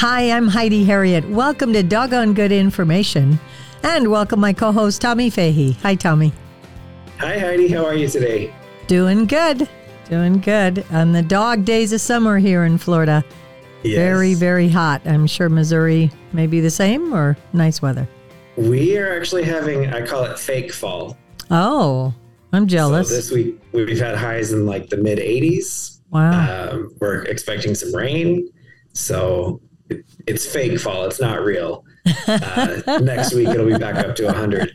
Hi, I'm Heidi Herriott. Welcome to Doggone Good Information. And welcome my co host, Tommy Fahey. Hi, Tommy. Hi, Heidi. How are you today? Doing good. Doing good. On the dog days of summer here in Florida. Yes. Very, very hot. I'm sure Missouri may be the same or nice weather. We are actually having, I call it fake fall. Oh, I'm jealous. So this week we've had highs in like the mid 80s. wow. Um, we're expecting some rain. So it, it's fake fall. It's not real. Uh, next week it'll be back up to 100.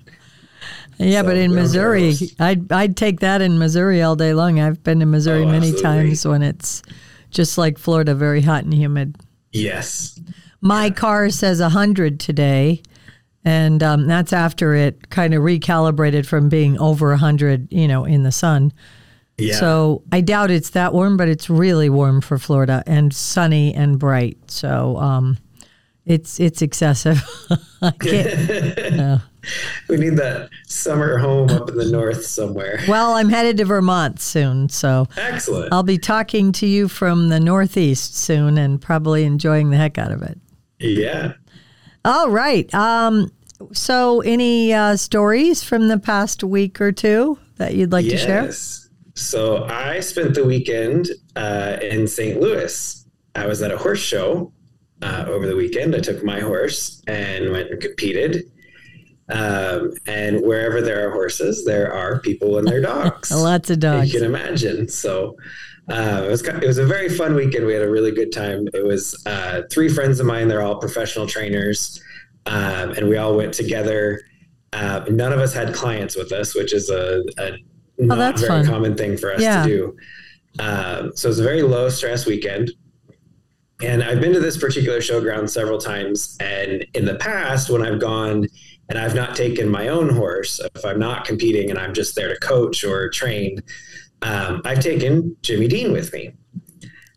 yeah, but in Missouri. I'd, I'd take that in Missouri all day long. I've been to Missouri Oh, many times when it's just like Florida, very hot and humid. Yes. My car says 100 today, and um, that's after it kind of recalibrated from being over 100, you know, in the sun. Yeah. So I doubt it's that warm, but it's really warm for Florida and sunny and bright. So um, it's it's excessive. No. we need that summer home up in the north somewhere. Well, I'm headed to Vermont soon, so Excellent. I'll be talking to you from the Northeast soon, and probably enjoying the heck out of it. yeah. All right. Um, so, any uh, stories from the past week or two that you'd like to share? So I spent the weekend uh, in St. Louis. I was at a horse show uh, over the weekend. I took my horse and went and competed. Um, and wherever there are horses, there are people and their dogs. Lots of dogs. You can imagine. So uh, it was it was a very fun weekend. We had a really good time. It was uh, three friends of mine. They're all professional trainers, um, and we all went together. Uh, none of us had clients with us, which is a, a not Oh, that's a very fun. common thing for us Yeah. to do. Um, so it's a very low stress weekend. And I've been to this particular showground several times. And in the past, when I've gone and I've not taken my own horse, if I'm not competing and I'm just there to coach or train, um, I've taken Jimmy Dean with me.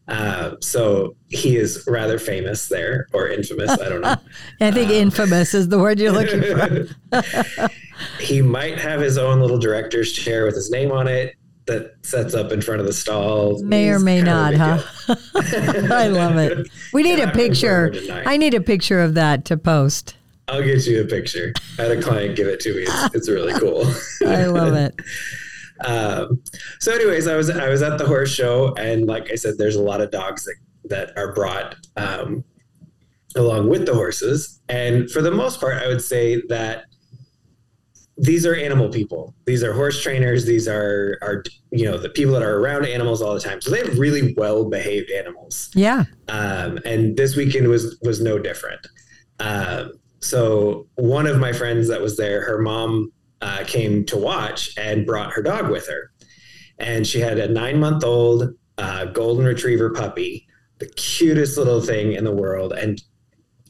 Uh, so he is rather famous there or infamous. I don't know. I think Um, infamous is the word you're looking for. he might have his own little director's chair with his name on it that sets up in front of the stall. May or may not, huh? I love it. We need Yeah, a picture. I need a picture of that to post. I'll get you a picture. I had a client give it to me. It's, it's really cool. I love it. Um, so, anyways, I was I was at the horse show, and like I said, there's a lot of dogs that that are brought um, along with the horses, and for the most part, I would say that these are animal people. These are horse trainers. These are are you know the people that are around animals all the time. So they have really well behaved animals Yeah. um, and this weekend was was no different. Um, so one of my friends that was there, her mom uh, came to watch and brought her dog with her, and she had a nine month old uh, golden retriever puppy, the cutest little thing in the world, and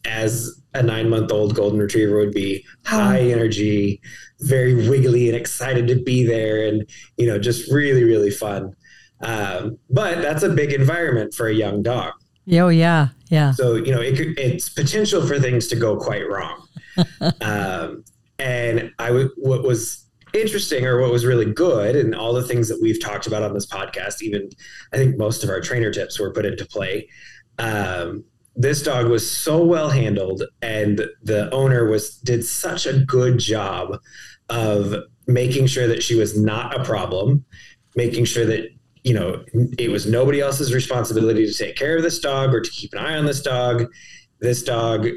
as a nine month old golden retriever would be high energy very wiggly and excited to be there and you know just really really fun um, but that's a big environment for a young dog Oh, yeah. Yeah. so you know, it could, it's potential for things to go quite wrong. um, and I w- what was interesting, or what was really good, and all the things that we've talked about on this podcast, even I think most of our trainer tips were put into play. Um, this dog was so well handled, and the owner was did such a good job of making sure that she was not a problem, making sure that you know, it was nobody else's responsibility to take care of this dog or to keep an eye on this dog. This dog,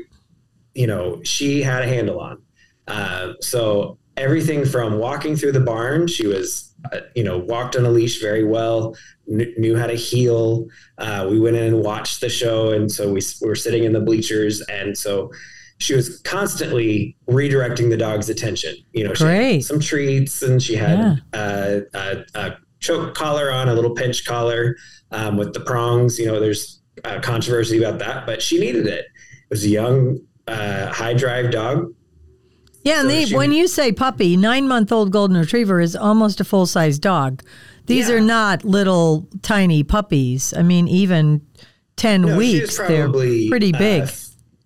you know, she had a handle on. Uh, so everything from walking through the barn, she was, uh, you know, walked on a leash very well, kn- knew how to heel. Uh, we went in and watched the show, and so we, we were sitting in the bleachers, and so she was constantly redirecting the dog's attention. You know, she had some treats, and she had Yeah. uh, a, a choke collar on, a little pinch collar um, with the prongs. You know, there's controversy about that, but she needed it. It was a young, uh, high drive dog. Yeah, and she- when you say puppy, nine month old golden retriever is almost a full size dog. These Yeah. are not little tiny puppies. I mean, even 10 No, weeks, they're probably, pretty uh, big.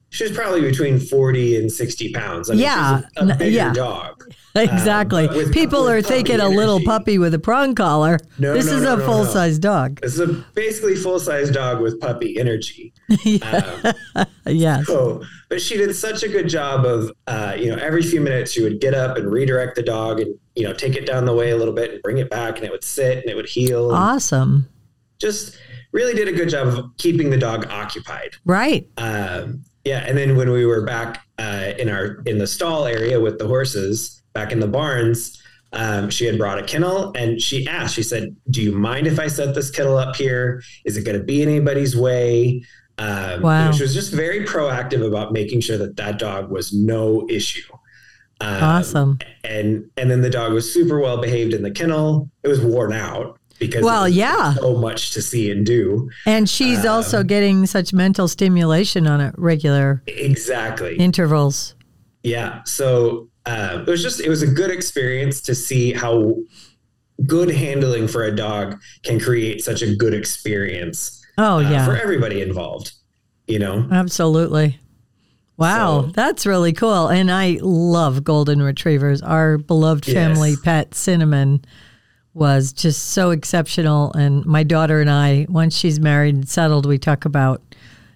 she was probably between 40 and 60 pounds. I mean, Yeah. she's a, a bigger Yeah. dog. Exactly. but with- People with are thinking a little puppy with a prong collar. No, this no, is no, a full size dog. This is a basically full size dog with puppy energy. Um, Yes. so, but she did such a good job of, uh, you know, every few minutes she would get up and redirect the dog and, you know, take it down the way a little bit and bring it back and it would sit and it would heel. Awesome. Just really did a good job of keeping the dog occupied. Right. Um, yeah, and then when we were back uh, in our in the stall area with the horses back in the barns, um, she had brought a kennel and she asked. She said, "Do you mind if I set this kennel up here? Is it going to be in anybody's way?" Um, you know, Wow. she was just very proactive about making sure that that dog was no issue. Um, Awesome. And and then the dog was super well behaved in the kennel. It was worn out because Well, yeah. so much to see and do. And she's also Um, getting such mental stimulation on a regular Exactly. intervals. Yeah. So uh, it was just, it was a good experience to see how good handling for a dog can create such a good experience Oh, uh, yeah. for everybody involved, you know? Absolutely. Wow, So- that's really cool. And I love golden retrievers. Our beloved family Yes. pet, Cinnamon, was just so exceptional. And my daughter and I, once she's married and settled, we talk about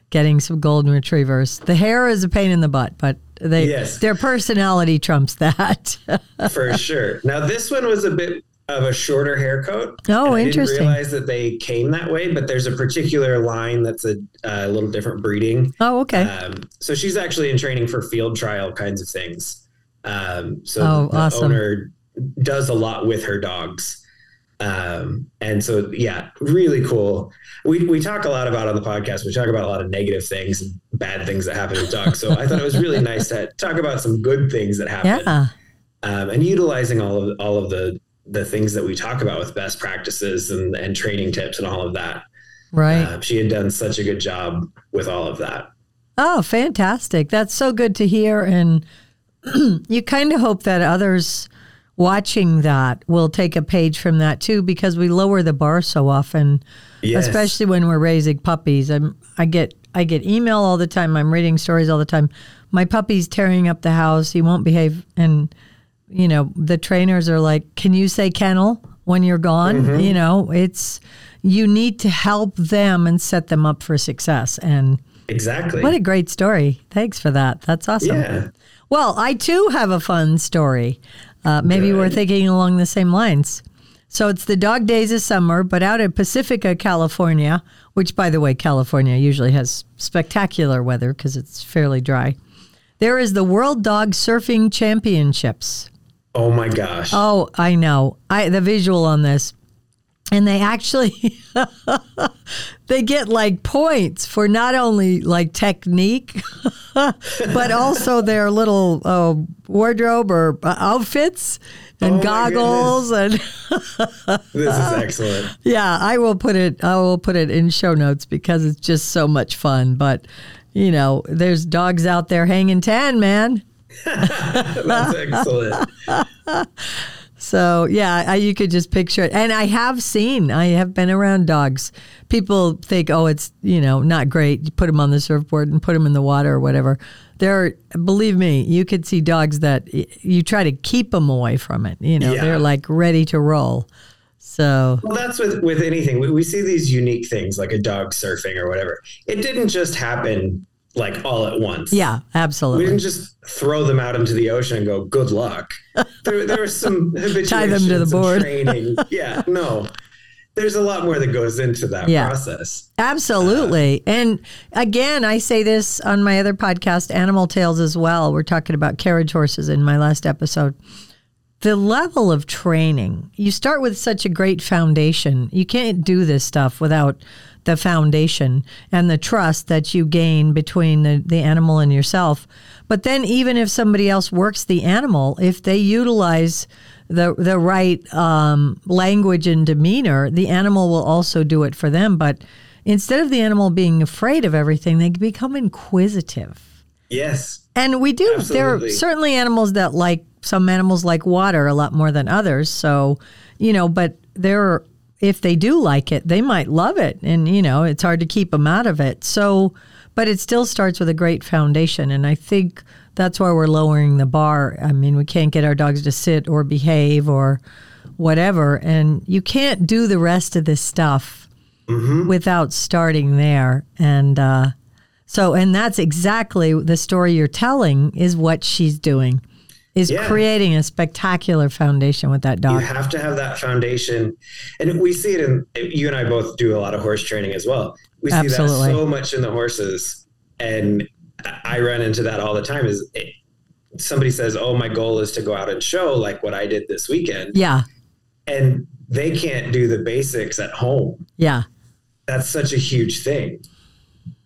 getting some golden retrievers. The hair is a pain in the butt, but they Yes. their personality trumps that. For sure. Now, this one was a bit of a shorter hair coat. Oh, and I interesting. didn't realize that they came that way, but there's a particular line that's a, a little different breeding. oh, okay. Um, so she's actually in training for field trial kinds of things. Um, so Oh, the awesome. owner does a lot with her dogs. Um, and so, yeah, really cool. We, we talk a lot about on the podcast, we talk about a lot of negative things and bad things that happen to dogs. So I thought it was really nice to talk about some good things that happen yeah. um, and utilizing all of, all of the, the things that we talk about with best practices and, and training tips and all of that. Right. Uh, she had done such a good job with all of that. Oh, fantastic. That's so good to hear. And you kind of hope that others watching that will take a page from that too, because we lower the bar so often, Yes. especially when we're raising puppies. I'm, I get I get email all the time. I'm reading stories all the time. My puppy's tearing up the house. He won't behave. And, you know, the trainers are like, can you say kennel when you're gone? Mm-hmm. You know, it's, you need to help them and set them up for success. And, Exactly. what a great story. Thanks for that. That's awesome. Yeah. Well, I too have a fun story. Uh, maybe we're thinking along the same lines. So it's the dog days of summer, but out at Pacifica, California, which, by the way, California usually has spectacular weather because it's fairly dry. There is the World Dog Surfing Championships. Oh my gosh. Oh, I know. I the visual on this. And they actually they get like points for not only like technique but also their little uh, wardrobe or uh, outfits and Oh goggles and this is excellent. yeah, I will put it I will put it in show notes because it's just so much fun, but you know, there's dogs out there hanging tan man. That's excellent. So yeah, I, you could just picture it. And I have seen, I have been around dogs. People think, oh, it's you know not great. You put them on the surfboard and put them in the water or whatever. There, believe me, you could see dogs that you try to keep them away from it. You know, Yeah. they're like ready to roll. So Well, that's with with anything. We, we see these unique things like a dog surfing or whatever. It didn't just happen like all at once. yeah, absolutely. We didn't just throw them out into the ocean and go, "Good luck." There, there was some Tie them to the board. training. Yeah, no. There's a lot more that goes into that Yeah. process. Absolutely. Uh, and again, I say this on my other podcast, Animal Tales, as well. We're talking about carriage horses in my last episode. The level of training, you start with such a great foundation. You can't do this stuff without the foundation and the trust that you gain between the, the animal and yourself. But then, even if somebody else works the animal, if they utilize the the right um, language and demeanor, the animal will also do it for them. But instead of the animal being afraid of everything, they become inquisitive. Yes. And we do. There are certainly animals that like some animals like water a lot more than others. So, you know, but there are if they do like it, they might love it. And, you know, it's hard to keep them out of it. So, but it still starts with a great foundation. And I think that's why we're lowering the bar. I mean, we can't get our dogs to sit or behave or whatever. And you can't do the rest of this stuff without starting there. And, uh, so, and that's exactly the story you're telling is what she's doing, is Yeah. creating a spectacular foundation with that dog. You have to have that foundation. And we see it in, you and I both do a lot of horse training as well. We see that so much in the horses. And I run into that all the time is it, somebody says, Oh, my goal is to go out and show like what I did this weekend. Yeah, And they can't do the basics at home. yeah, That's such a huge thing.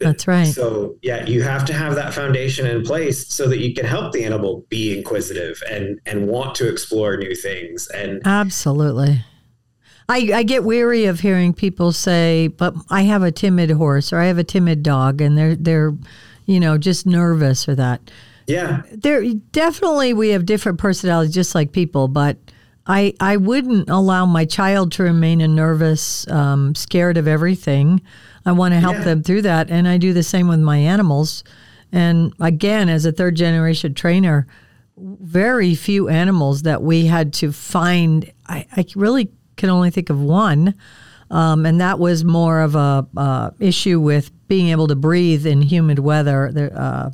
That's right. So yeah, you have to have that foundation in place so that you can help the animal be inquisitive and and want to explore new things. And Absolutely. I, I get weary of hearing people say, "But I have a timid horse, or I have a timid dog," and they're they're, you know, just nervous or that. yeah, There definitely we have different personalities, just like people. But I I wouldn't allow my child to remain a nervous, um, scared of everything. I want to help Yeah. them through that, and I do the same with my animals. And again, as a third generation trainer, very few animals that we had to find. I, I really can only think of one, um, and that was more of a uh, issue with being able to breathe in humid weather, there, uh,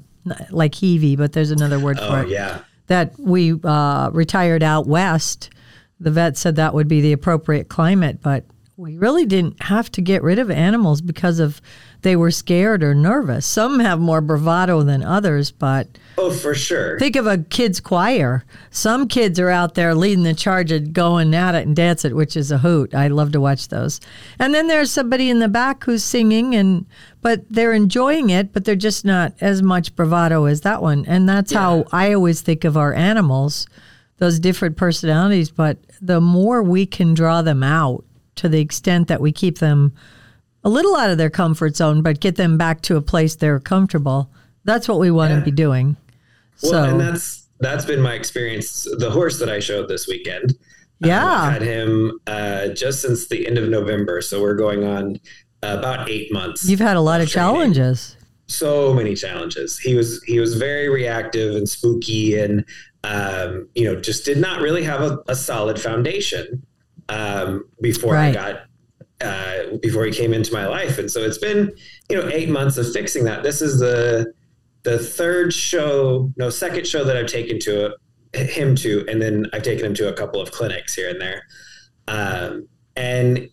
like heavy. But there's another word for it. oh it yeah, that we uh, retired out west. The vet said that would be the appropriate climate, but we really didn't have to get rid of animals because of they were scared or nervous. Some have more bravado than others, but oh for sure. think of a kids choir. Some kids are out there leading the charge and going at it and dance it, which is a hoot. I love to watch those. And then there's somebody in the back who's singing and but they're enjoying it, but they're just not as much bravado as that one. And that's how I always think of our animals, those different personalities, but the more we can draw them out to the extent that we keep them a little out of their comfort zone, but get them back to a place they're comfortable. That's what we want Yeah. to be doing. Well, so and that's that's been my experience. The horse that I showed this weekend. Yeah. um, had him uh, just since the end of November, so we're going on about eight months. You've had a lot of training. challenges. So many challenges. He was he was very reactive and spooky, and um, you know just did not really have a, a solid foundation um, before Right. I got uh, before he came into my life. And so it's been you know eight months of fixing that. This is the the third show, no second show that I've taken to him to, and then I've taken him to a couple of clinics here and there. Um, and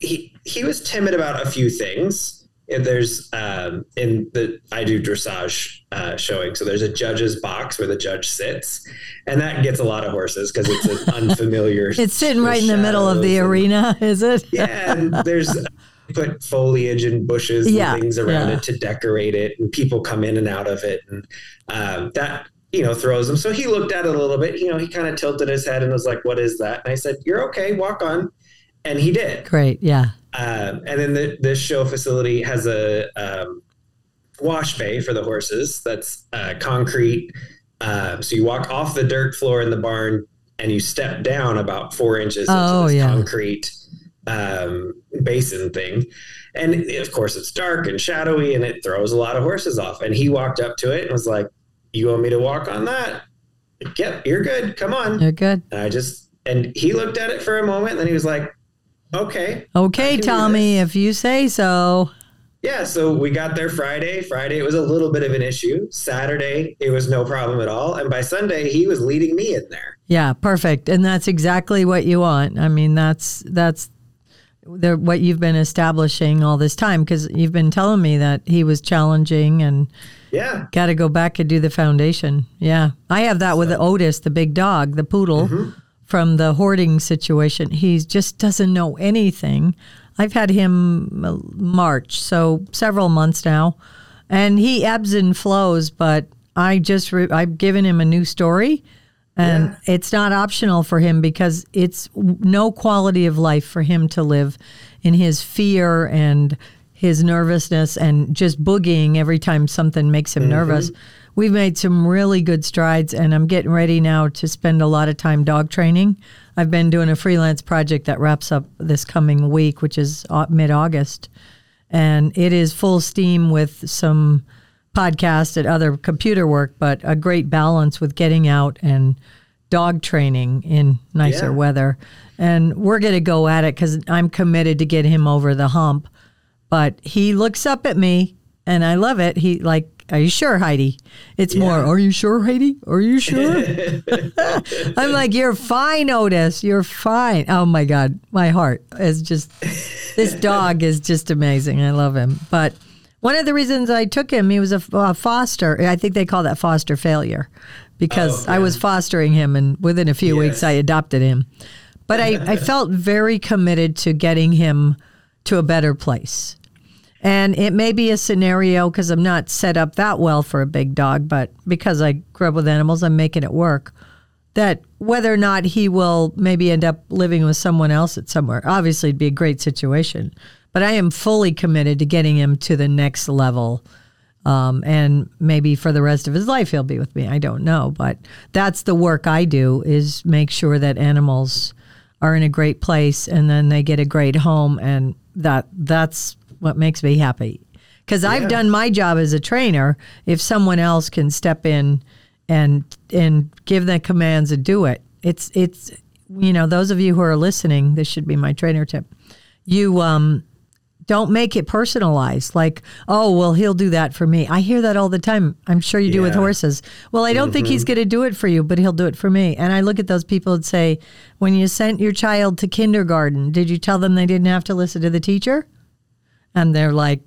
he he was timid about a few things. And there's um, in the I do dressage uh, showing, so there's a judge's box where the judge sits, and that gets a lot of horses because it's an unfamiliar. It's sitting right in the middle of the and- arena, is it? yeah, and there's put foliage and bushes Yeah, and things around yeah. it to decorate it, and people come in and out of it, and um, that you know throws him. So he looked at it a little bit. You know, he kind of tilted his head and was like, "What is that?" And I said, "You're okay. Walk on," and he did. Great. Yeah. Um, and then the, this show facility has a um, wash bay for the horses. That's uh, concrete. Um, so you walk off the dirt floor in the barn and you step down about four inches Oh, into this yeah. concrete um, basin thing. And of course, it's dark and shadowy and it throws a lot of horses off. And he walked up to it and was like, You want me to walk on that? Yep, you're good. Come on. You're good. And I just, and he looked at it for a moment and then he was like, Okay. Okay, Tommy, if you say so. Yeah, so we got there Friday. Friday it was a little bit of an issue. Saturday it was no problem at all, and by Sunday he was leading me in there. Yeah, perfect. And that's exactly what you want. I mean, that's that's the, what you've been establishing all this time because you've been telling me that he was challenging and Yeah, got to go back and do the foundation. Yeah. I have that with Otis, the big dog, the poodle mm-hmm. From the hoarding situation. He just doesn't know anything. I've had him uh, March, so several months now, and he ebbs and flows, but I just, re- I've given him a new story. And it's not optional for him because it's no quality of life for him to live in his fear and his nervousness and just boogieing every time something makes him nervous. We've made some really good strides, and I'm getting ready now to spend a lot of time dog training. I've been doing a freelance project that wraps up this coming week, which is mid August, and it is full steam with some podcast and other computer work, but a great balance with getting out and dog training in nicer yeah. weather. And we're going to go at it because I'm committed to get him over the hump. But he looks up at me and I love it. He like, are you sure, Heidi? It's yeah. more, are you sure, Heidi? Are you sure? I'm like, you're fine, Otis. You're fine. Oh my God. My heart is just, this dog is just amazing. I love him. But one of the reasons I took him, he was a, a foster. I think they call that foster failure because oh, I was fostering him, and within a few yes. weeks, I adopted him. But I, I felt very committed to getting him to a better place. And it may be a scenario because I'm not set up that well for a big dog, but because I grew up with animals, I'm making it work. That whether or not he will maybe end up living with someone else at somewhere, obviously, it'd be a great situation. But I am fully committed to getting him to the next level um, and maybe for the rest of his life he'll be with me. I don't know, but that's the work I do is make sure that animals are in a great place and then they get a great home, and that that's what makes me happy. Because yeah. I've done my job as a trainer. If someone else can step in and and give the commands and do it, it's it's you know those of you who are listening, this should be my trainer tip. You um don't make it personalized. Like, oh, well, he'll do that for me. I hear that all the time. I'm sure you do yeah. with horses. Well, I don't mm-hmm. think he's mm-hmm. going to do it for you, but he'll do it for me. And I look at those people and say, when you sent your child to kindergarten, did you tell them they didn't have to listen to the teacher? And they're like,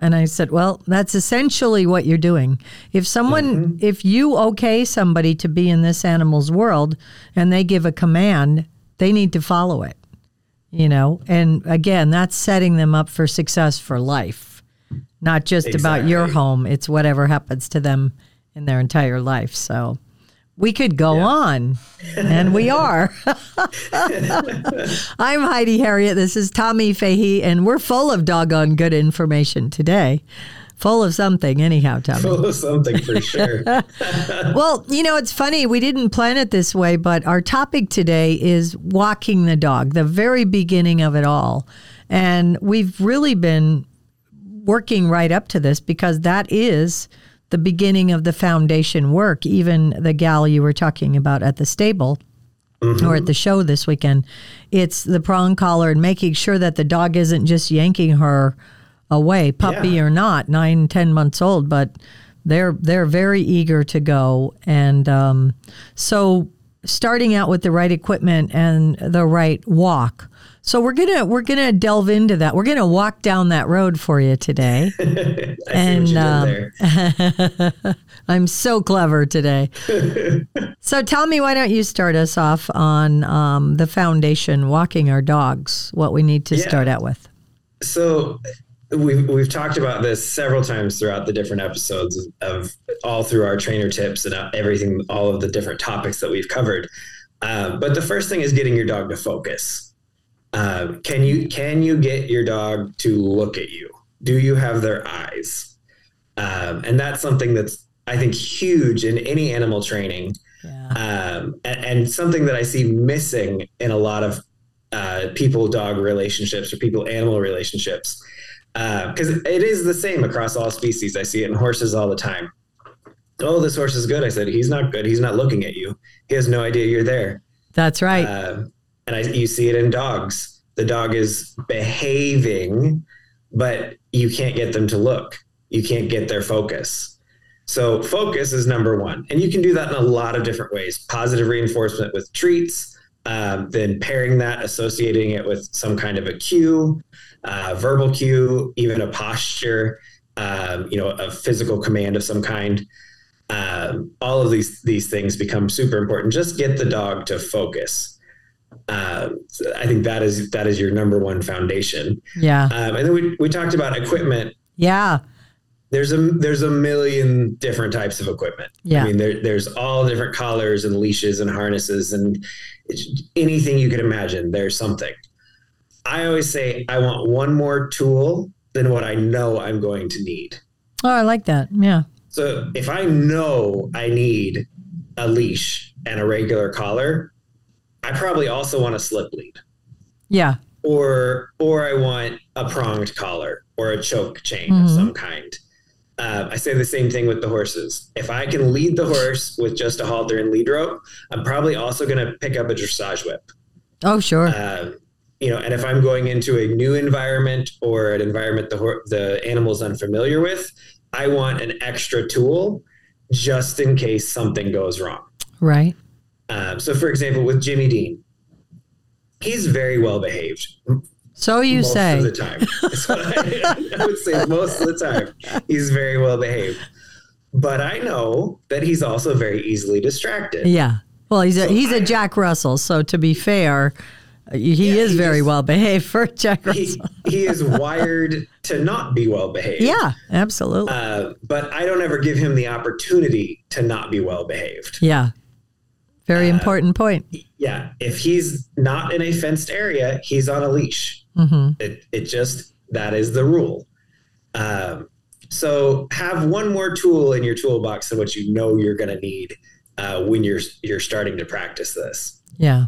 and I said, well, that's essentially what you're doing. If someone, mm-hmm. if you okay somebody to be in this animal's world and they give a command, they need to follow it you know and again that's setting them up for success for life not just exactly. about your home it's whatever happens to them in their entire life so we could go yeah. on and we are i'm heidi herriott this is tommy fahey and we're full of doggone good information today Full of something, anyhow, Tommy. Full of something for sure. well, you know, it's funny. We didn't plan it this way, but our topic today is walking the dog, the very beginning of it all. And we've really been working right up to this because that is the beginning of the foundation work. Even the gal you were talking about at the stable. Mm-hmm. Or at the show this weekend, it's the prong collar and making sure that the dog isn't just yanking her away, puppy yeah. or not, nine, ten months old, but they're they're very eager to go. And um, so, starting out with the right equipment and the right walk. So we're gonna we're gonna delve into that. We're gonna walk down that road for you today. and um, I'm so clever today. so tell me, why don't you start us off on um, the foundation, walking our dogs? What we need to yeah. start out with. So we've we've talked about this several times throughout the different episodes of all through our trainer tips and everything, all of the different topics that we've covered. Uh, but the first thing is getting your dog to focus. Uh, can you can you get your dog to look at you? Do you have their eyes? Um, and that's something that's I think huge in any animal training, yeah. um, and, and, something that I see missing in a lot of uh, people dog relationships or people animal relationships because uh, it is the same across all species. I see it in horses all the time. Oh, this horse is good. I said, he's not good. He's not looking at you. He has no idea you're there. That's right. Uh, and I, you see it in dogs. The dog is behaving, but you can't get them to look. You can't get their focus. So focus is number one, and you can do that in a lot of different ways. Positive reinforcement with treats, um, then pairing that, associating it with some kind of a cue uh, verbal cue, even a posture, um, you know, a physical command of some kind. Um, all of these these things become super important. Just get the dog to focus. Uh, I think that is that is your number one foundation. Yeah. Um, and then we we talked about equipment. Yeah. There's a there's a million different types of equipment. Yeah. I mean, there, there's all different collars and leashes and harnesses and anything you can imagine. There's something. I always say I want one more tool than what I know I'm going to need. Oh, I like that. Yeah. So if I know I need a leash and a regular collar, I probably also want a slip lead. Yeah. Or or I want a pronged collar or a choke chain mm-hmm. of some kind. Uh, I say the same thing with the horses. If I can lead the horse with just a halter and lead rope, I'm probably also going to pick up a dressage whip. Oh, sure. Uh, you know, and if I'm going into a new environment or an environment the the animal's unfamiliar with, I want an extra tool just in case something goes wrong. Right. Um, so, for example, with Jimmy Dean, he's very well behaved. So you most say. Most of the time. I, I would say most of the time, he's very well behaved. But I know that he's also very easily distracted. Yeah. Well, he's a, so he's I, a Jack Russell. So to be fair, he yeah, is he very is, well behaved for Jack Russell. He, he, is wired to not be well behaved. Yeah, absolutely. Uh, but I don't ever give him the opportunity to not be well behaved. Yeah. Very uh, important point. Yeah. If he's not in a fenced area, he's on a leash. Mm-hmm. It, it just, that is the rule. Um, so have one more tool in your toolbox than what you know you're going to need uh, when you're you're starting to practice this. Yeah.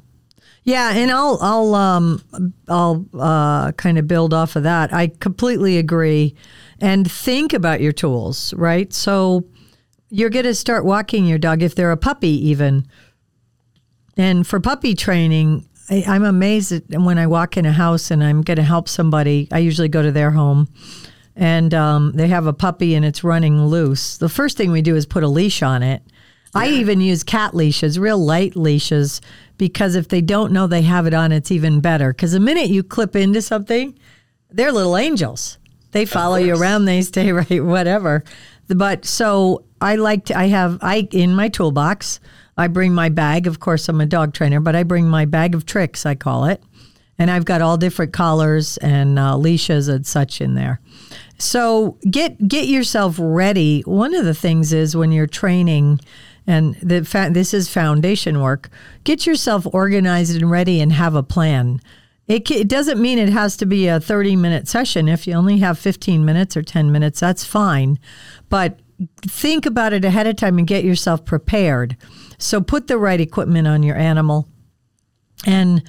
Yeah, and I'll I'll um I'll uh, kind of build off of that. I completely agree, and think about your tools, right? So you're going to start walking your dog if they're a puppy, even. And for puppy training, I, I'm amazed at when I walk in a house and I'm going to help somebody. I usually go to their home, and um, they have a puppy and it's running loose. The first thing we do is put a leash on it. Yeah. I even use cat leashes, real light leashes, because if they don't know they have it on, it's even better. Because the minute you clip into something, they're little angels. They follow you around. They stay right, whatever. But so I like to. I have I in my toolbox. I bring my bag. Of course, I'm a dog trainer, but I bring my bag of tricks. I call it, and I've got all different collars and uh, leashes and such in there. So get get yourself ready. One of the things is when you're training and the fa- this is foundation work. Get yourself organized and ready and have a plan. It, it doesn't mean it has to be a 30 minute session. If you only have 15 minutes or 10 minutes, that's fine. But think about it ahead of time and get yourself prepared. So put the right equipment on your animal and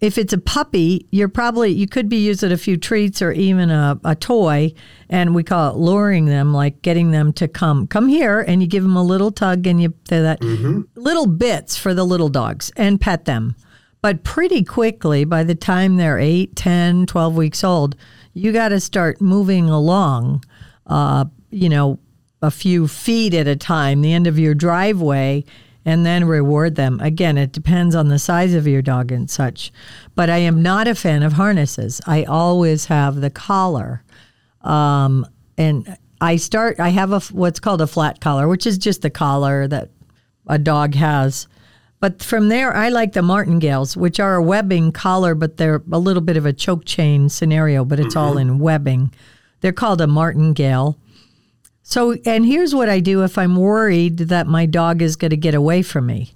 if it's a puppy, you're probably you could be using a few treats or even a, a toy, and we call it luring them, like getting them to come come here, and you give them a little tug, and you that mm-hmm. little bits for the little dogs, and pet them. But pretty quickly, by the time they're 8, 10, 12 weeks old, you got to start moving along, uh, you know, a few feet at a time, the end of your driveway, and then reward them. Again, it depends on the size of your dog and such. But I am not a fan of harnesses. I always have the collar. Um, and I start, I have a what's called a flat collar, which is just the collar that a dog has. But from there, I like the martingales, which are a webbing collar, but they're a little bit of a choke chain scenario, but it's all in webbing. They're called a martingale. So, and here's what I do if I'm worried that my dog is going to get away from me.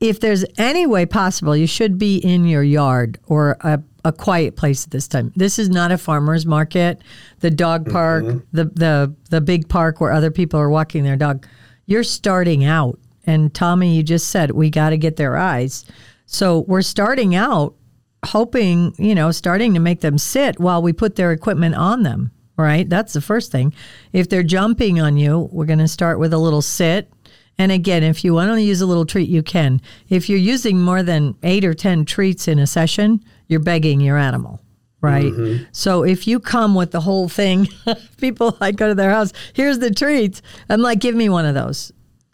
If there's any way possible, you should be in your yard or a, a quiet place at this time. This is not a farmer's market, the dog park, mm-hmm. the, the, the big park where other people are walking their dog. You're starting out. And Tommy, you just said we got to get their eyes. So we're starting out hoping, you know, starting to make them sit while we put their equipment on them right? That's the first thing. If they're jumping on you, we're going to start with a little sit. And again, if you want to use a little treat, you can. If you're using more than eight or 10 treats in a session, you're begging your animal, right? Mm-hmm. So if you come with the whole thing, people, I go to their house, here's the treats. I'm like, give me one of those.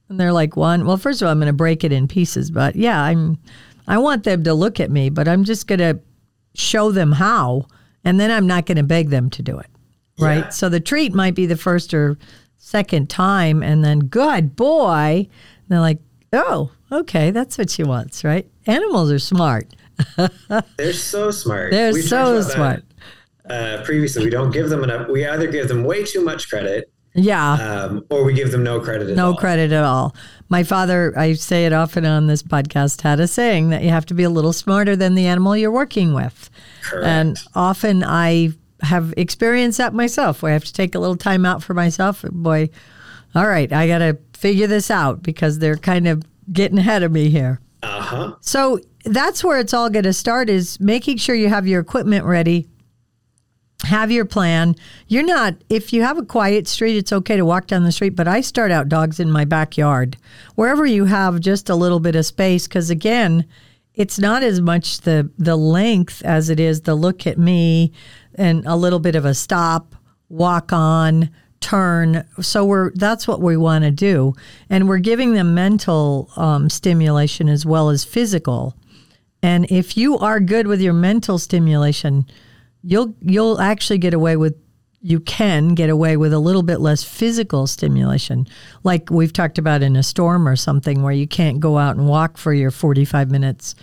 And they're like, one. Well, first of all, I'm going to break it in pieces. But yeah, I'm, I want them to look at me, but I'm just going to show them how. And then I'm not going to beg them to do it right? Yeah. So the treat might be the first or second time, and then good boy, and they're like, oh, okay, that's what she wants, right? Animals are smart. they're so smart. They're we so smart. That, uh, previously, we don't give them enough. We either give them way too much credit, yeah, um, or we give them no credit. no all. credit at all. My father, I say it often on this podcast, had a saying that you have to be a little smarter than the animal you're working with. Correct. And often I have experienced that myself where I have to take a little time out for myself. Boy, All right, I got to figure this out because they're kind of getting ahead of me here. Uh huh. So that's where it's all going to start is making sure you have your equipment ready. Have your plan. You're not, if you have a quiet street, it's okay to walk down the street, but I start out dogs in my backyard, wherever you have just a little bit of space. Because again, it's not as much the, the length as it is the look at me and a little bit of a stop, walk on, turn. So we're that's what we want to do, and we're giving them mental um, stimulation as well as physical. And if you are good with your mental stimulation, you'll you'll actually get away with you can get away with a little bit less physical stimulation, like we've talked about in a storm or something where you can't go out and walk for your 45 minutes.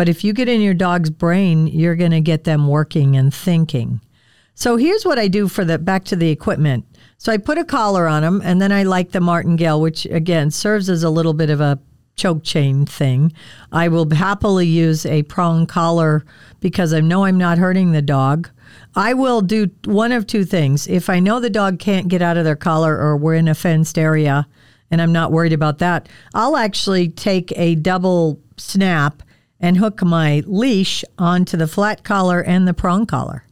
But if you get in your dog's brain, you're going to get them working and thinking. So here's what I do for the back to the equipment. So I put a collar on them, and then I like the martingale, which again serves as a little bit of a choke chain thing. I will happily use a prong collar because I know I'm not hurting the dog. I will do one of two things. If I know the dog can't get out of their collar or we're in a fenced area and I'm not worried about that, I'll actually take a double snap and hook my leash onto the flat collar and the prong collar.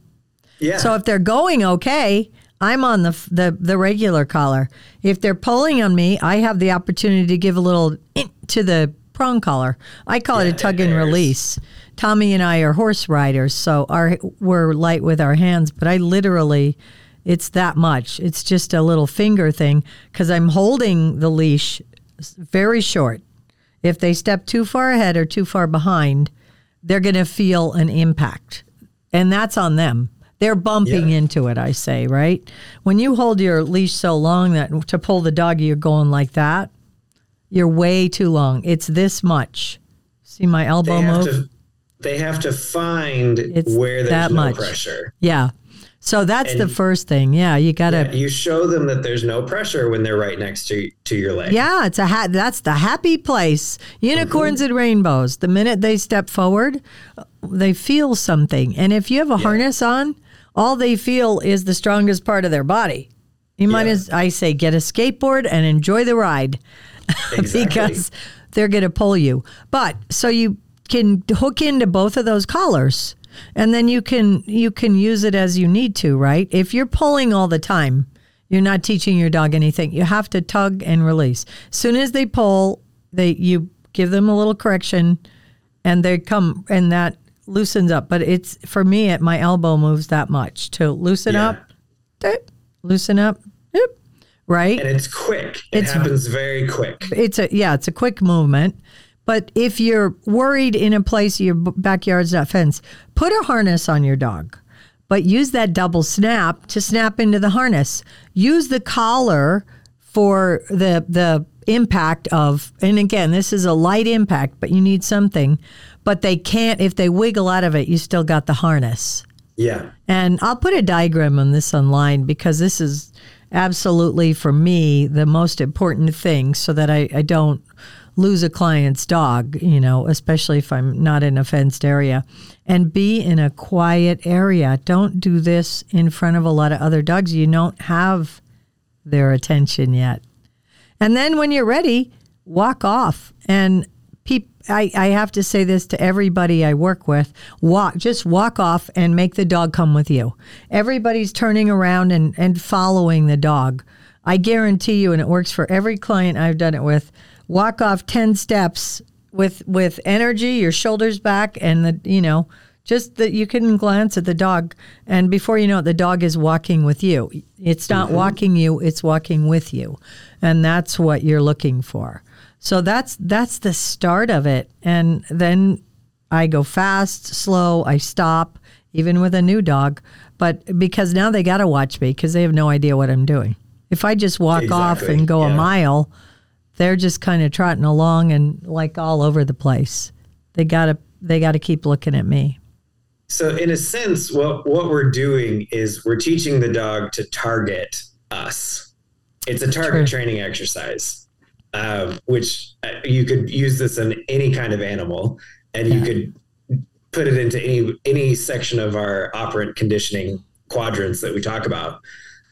Yeah. So if they're going okay, I'm on the, the the regular collar. If they're pulling on me, I have the opportunity to give a little to the prong collar. I call Yeah, it a tug and release. Tommy and I are horse riders, so our we're light with our hands, but I literally it's that much. It's just a little finger thing cuz I'm holding the leash very short. If they step too far ahead or too far behind, they're going to feel an impact. And that's on them. They're bumping Yeah. into it, I say, right? When you hold your leash so long that to pull the dog, you're going like that, you're way too long. It's this much. See my elbow they have move? to they have to find It's where there's that no much. pressure. yeah. So that's the first thing. Yeah, you got to Yeah, you show them that there's no pressure when they're right next to to your leg. Yeah, it's a ha- that's the happy place. Unicorns mm-hmm. and rainbows. The minute they step forward, they feel something. And if you have a harness on, all they feel is the strongest part of their body. You might Yeah. as I say get a skateboard and enjoy the ride Exactly. because they're going to pull you. But so you can hook into both of those collars and then you can you can use it as you need to, right? If you're pulling all the time, you're not teaching your dog anything. You have to tug and release. As soon as they pull, they you give them a little correction and they come and that loosens up. But it's for me at my elbow moves that much to loosen Yeah. up, doop, loosen up, doop, right? and it's quick. It It's- happens very quick. it's a yeah, it's a quick movement. But if you're worried in a place your backyard's not fenced, put a harness on your dog. But use that double snap to snap into the harness. Use the collar for the the impact of and again, this is a light impact, but you need something. But they can't if they wiggle out of it, you still got the harness. Yeah. And I'll put a diagram on this online because this is absolutely for me the most important thing so that I, I don't lose a client's dog, you know, especially if I'm not in a fenced area. And be in a quiet area. Don't do this in front of a lot of other dogs. You don't have their attention yet. And then when you're ready, walk off. And peop- I, I have to say this to everybody I work with walk, just walk off and make the dog come with you. Everybody's turning around and, and following the dog. I guarantee you, and it works for every client I've done it with, walk off 10 steps with with energy, your shoulders back, and the, you know, just that you can glance at the dog. And before you know it, the dog is walking with you. It's not mm-hmm. walking you, it's walking with you. And that's what you're looking for. So that's that's the start of it. And then I go fast, slow, I stop, even with a new dog. But because now they got to watch me because they have no idea what I'm doing. If I just walk off and go a mile, they're just kind of trotting along and like all over the place. They got to they got to keep looking at me. So in a sense, what what we're doing is we're teaching the dog to target us. It's a target True. training exercise, um, which uh, you could use this in any kind of animal, and you could put it into any any section of our operant conditioning quadrants that we talk about.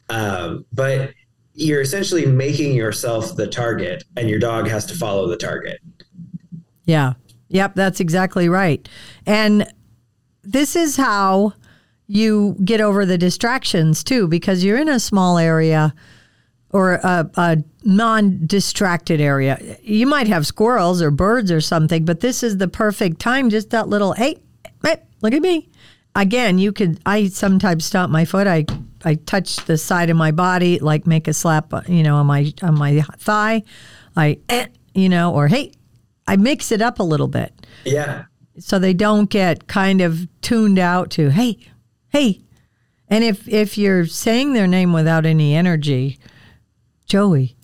Um, but you're essentially making yourself the target and your dog has to follow the target. Yeah. Yep, that's exactly right. And this is how you get over the distractions too, because you're in a small area or a, a non distracted area. You might have squirrels or birds or something, but this is the perfect time. Just that little, hey, hey look at me. Again, you could, I sometimes stomp my foot. I, I touch the side of my body, like make a slap, you know, on my, on my thigh. I, eh, you know, or hey, I mix it up a little bit. Yeah. So they don't get kind of tuned out to, hey, hey. And if if you're saying their name without any energy, Joey,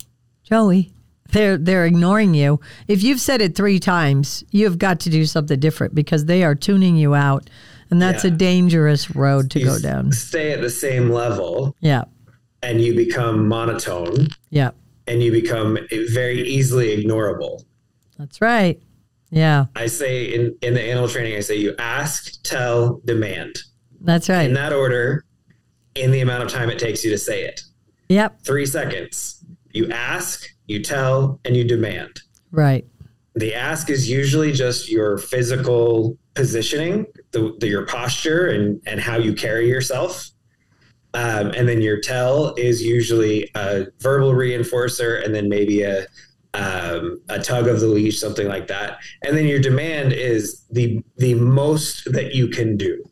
Joey, they're they're ignoring you. If you've said it three times, you've got to do something different because they are tuning you out, and that's yeah. a dangerous road to you go down. Stay at the same level. Yeah. And you become monotone. Yeah. And you become very easily ignorable. That's right. Yeah. I say in, in the animal training, I say you ask, tell, demand. That's right. In that order, in the amount of time it takes you to say it. Yep. Three seconds. You ask, you tell, and you demand. Right. The ask is usually just your physical positioning, the, the your posture, and and how you carry yourself. Um, and then your tell is usually a verbal reinforcer, and then maybe a um, a tug of the leash, something like that. And then your demand is the the most that you can do.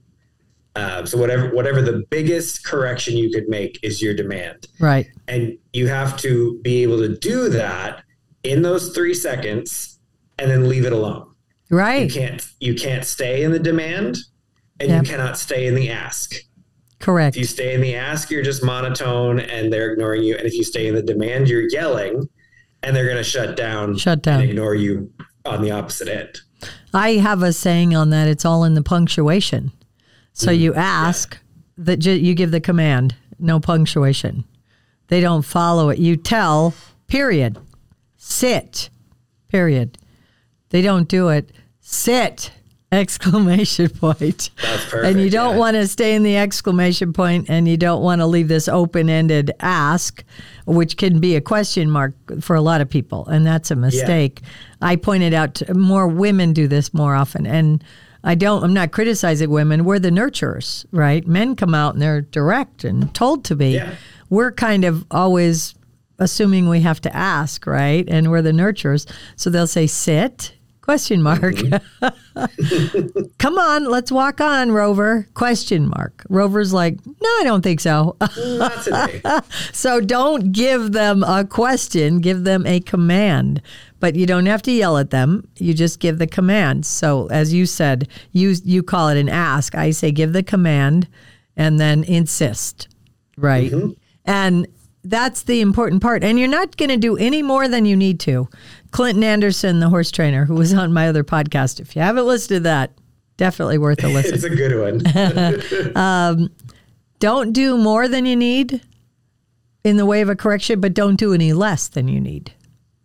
Um, so whatever whatever the biggest correction you could make is your demand. Right. And you have to be able to do that in those three seconds and then leave it alone. Right. You can't you can't stay in the demand and yep. you cannot stay in the ask. Correct. If you stay in the ask, you're just monotone and they're ignoring you. And if you stay in the demand, you're yelling and they're going to shut down, shut down, and ignore you on the opposite end. I have a saying on that. It's all in the punctuation. So mm, you ask yeah. that you give the command, no punctuation. They don't follow it. You tell, period. Sit, period. They don't do it. Sit, exclamation point. That's perfect. And you don't yeah. want to stay in the exclamation point and you don't want to leave this open ended ask, which can be a question mark for a lot of people. And that's a mistake. Yeah. I pointed out to, more women do this more often. And I don't, I'm not criticizing women. We're the nurturers, right? Men come out and they're direct and told to be. Yeah. We're kind of always assuming we have to ask, right? And we're the nurturers. So they'll say, sit, Question mark. Mm-hmm. Come on, let's walk on, Rover. Question mark. Rover's like, no, I don't think so. Not today. so don't give them a question, give them a command. But you don't have to yell at them. You just give the command. So as you said, you you call it an ask. I say give the command and then insist. Right? Mm-hmm. And that's the important part. And you're not going to do any more than you need to. Clinton Anderson, the horse trainer, who was on my other podcast. If you haven't listened to that, definitely worth a listen. it's a good one. um, don't do more than you need in the way of a correction, but don't do any less than you need.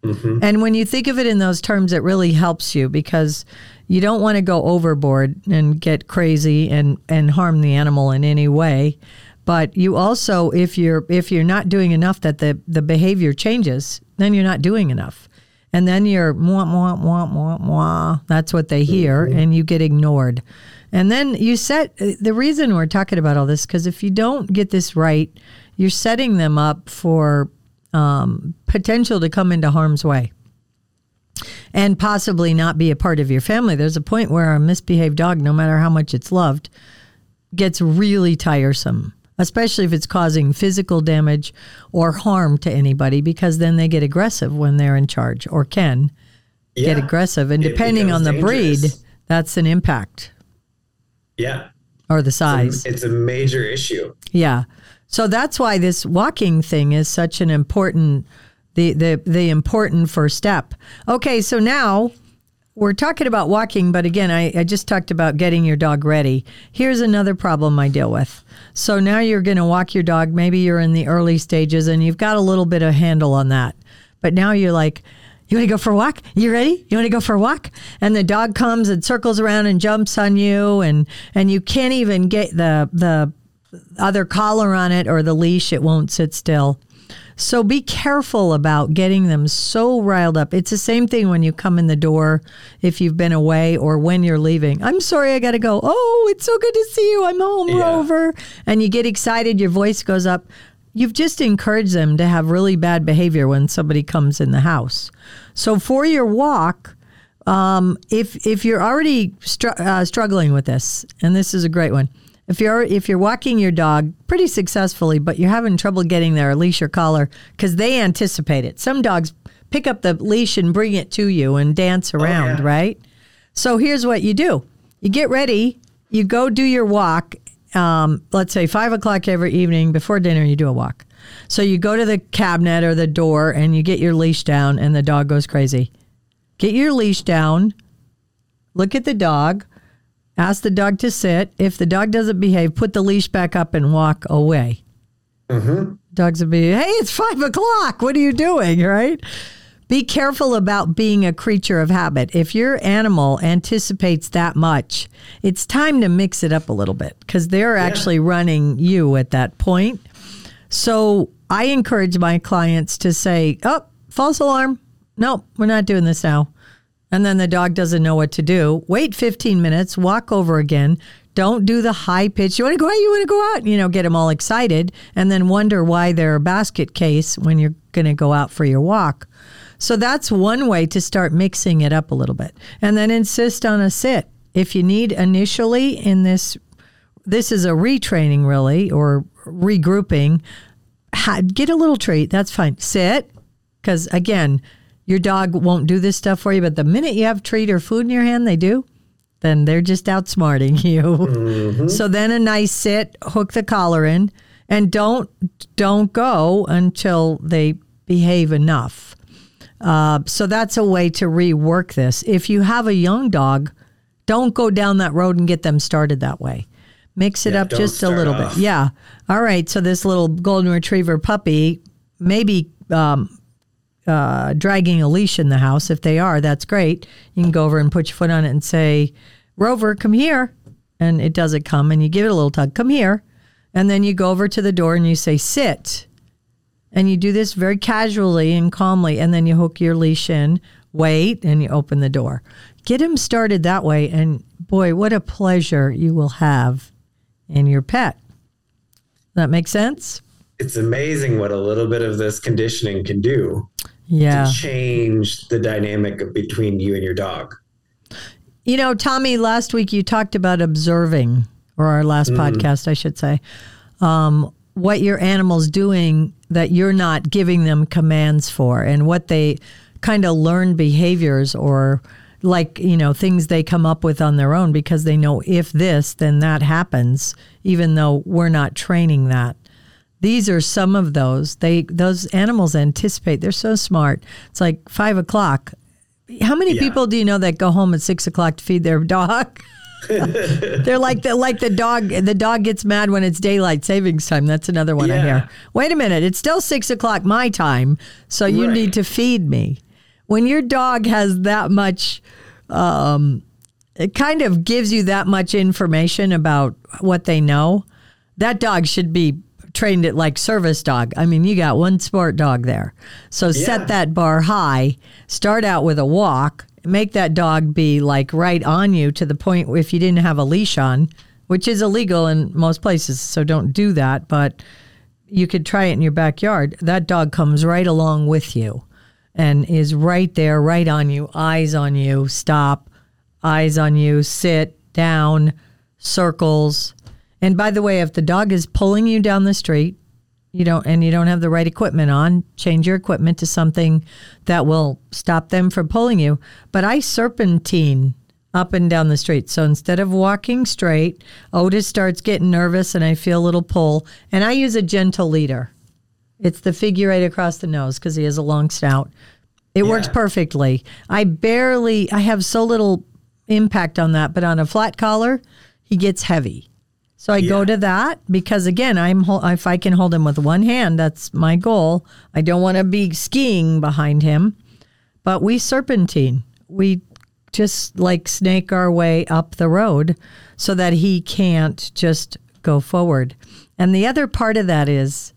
Mm-hmm. And when you think of it in those terms, it really helps you because you don't want to go overboard and get crazy and, and harm the animal in any way. But you also, if you're if you're not doing enough that the, the behavior changes, then you're not doing enough and then you're mwah, mwah, mwah, mwah, mwah. That's what they hear, mm-hmm. and you get ignored. And then you set the reason we're talking about all this because if you don't get this right, you're setting them up for um, potential to come into harm's way and possibly not be a part of your family. There's a point where a misbehaved dog, no matter how much it's loved, gets really tiresome especially if it's causing physical damage or harm to anybody, because then they get aggressive when they're in charge or can yeah. get aggressive. And depending on the dangerous. breed, that's an impact. Yeah. Or the size. It's a, it's a major issue. Yeah. So that's why this walking thing is such an important the the the important first step. Okay, so now we're talking about walking, but again, I, I just talked about getting your dog ready. Here's another problem I deal with. So now you're going to walk your dog. Maybe you're in the early stages and you've got a little bit of handle on that. But now you're like, you want to go for a walk? You ready? You want to go for a walk? And the dog comes and circles around and jumps on you, and and you can't even get the the other collar on it or the leash. It won't sit still. So be careful about getting them so riled up. It's the same thing when you come in the door if you've been away or when you're leaving. I'm sorry, I got to go. Oh, it's so good to see you. I'm home, Yeah. Rover. And you get excited, your voice goes up. You've just encouraged them to have really bad behavior when somebody comes in the house. So for your walk, um, if if you're already str- uh, struggling with this, and this is a great one, if you're if you're walking your dog pretty successfully, but you're having trouble getting their leash or collar because they anticipate it. Some dogs pick up the leash and bring it to you and dance around, yeah. right? So here's what you do: you get ready, you go do your walk. Um, let's say five o'clock every evening before dinner, you do a walk. So you go to the cabinet or the door and you get your leash down, and the dog goes crazy. Get your leash down. Look at the dog. Ask the dog to sit. If the dog doesn't behave, put the leash back up and walk away. Mm-hmm. Dogs will be, hey, it's five o'clock. What are you doing? Right? Be careful about being a creature of habit. If your animal anticipates that much, it's time to mix it up a little bit because they're actually running you at that point. So I encourage my clients to say, oh, false alarm. No, we're not doing this now. And then the dog doesn't know what to do. Wait 15 minutes, walk over again. Don't do the high pitch. You want to go out? You want to go out? You know, get them all excited and then wonder why they're a basket case when you're going to go out for your walk. So that's one way to start mixing it up a little bit. And then insist on a sit. If you need initially in this, this is a retraining really or regrouping, get a little treat. That's fine. Sit. Because again, your dog won't do this stuff for you, but the minute you have treat or food in your hand, they do. Then they're just outsmarting you. So then a nice sit, hook the collar in, and don't don't go until they behave enough. Uh, so that's a way to rework this. If you have a young dog, don't go down that road and get them started that way. Mix it Yeah, up just a little off. bit. Yeah. All right. So this little golden retriever puppy, maybe um, uh, dragging a leash in the house. If they are, that's great. You can go over and put your foot on it and say, Rover, come here. And it doesn't come. And you give it a little tug, come here. And then you go over to the door and you say, sit. And you do this very casually and calmly. And then you hook your leash in, wait, and you open the door. Get him started that way. And boy, what a pleasure you will have in your pet. That makes sense? It's amazing what a little bit of this conditioning can do Yeah. to change the dynamic between you and your dog. You know, Tommy, last week you talked about observing, or our last podcast, I should say, um, what your animal's doing that you're not giving them commands for, and what they kind of learn behaviors or like, you know, things they come up with on their own because they know if this, then that happens, even though we're not training that. These are some of those. They those animals anticipate. They're so smart. It's like five o'clock. How many Yeah. people do you know that go home at six o'clock to feed their dog? They're like the like the dog. The dog gets mad when it's daylight savings time. That's another one I hear. Wait a minute, it's still six o'clock my time, so you Right. need to feed me. When your dog has that much, um, it kind of gives you that much information about what they know. That dog should be trained it like service dog. I mean, you got one sport dog there. So Yeah. set that bar high, start out with a walk, make that dog be like right on you to the point if you didn't have a leash on, which is illegal in most places, so don't do that, but you could try it in your backyard. That dog comes right along with you and is right there, right on you, eyes on you, stop, eyes on you, sit down, circles. And by the way, if the dog is pulling you down the street, you don't and you don't have the right equipment on, change your equipment to something that will stop them from pulling you. But I serpentine up and down the street. So instead of walking straight, Otis starts getting nervous and I feel a little pull. And I use a gentle leader. It's the figure eight across the nose because he has a long snout. It works perfectly. I barely, I have so little impact on that, but on a flat collar, he gets heavy. So I go to that because again, I'm if I can hold him with one hand, that's my goal. I don't want to be skiing behind him, but we serpentine. We just like snake our way up the road so that he can't just go forward. And the other part of that is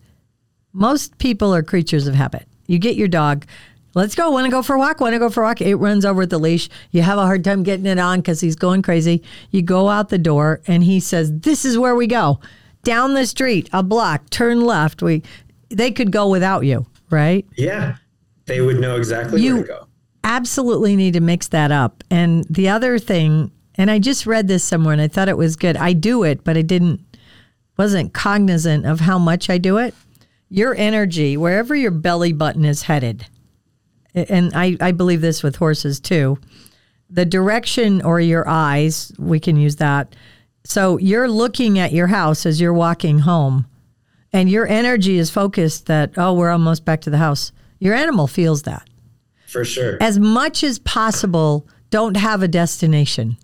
Most people are creatures of habit. You get your dog, let's go, want to go for a walk, want to go for a walk. It runs over with the leash. You have a hard time getting it on because he's going crazy. You go out the door and he says, This is where we go. Down the street, a block, turn left. We they could go without you, right? Yeah. They would know exactly You- where to go. absolutely need to mix that up. And the other thing, and I just read this somewhere and I thought it was good. I do it, but I didn't wasn't cognizant of how much I do it. Your energy, wherever your belly button is headed, and I, I believe this with horses too, the direction or your eyes, we can use that. So you're looking at your house as you're walking home, and your energy is focused that, oh, we're almost back to the house. Your animal feels that For sure. as much as possible, don't have a destination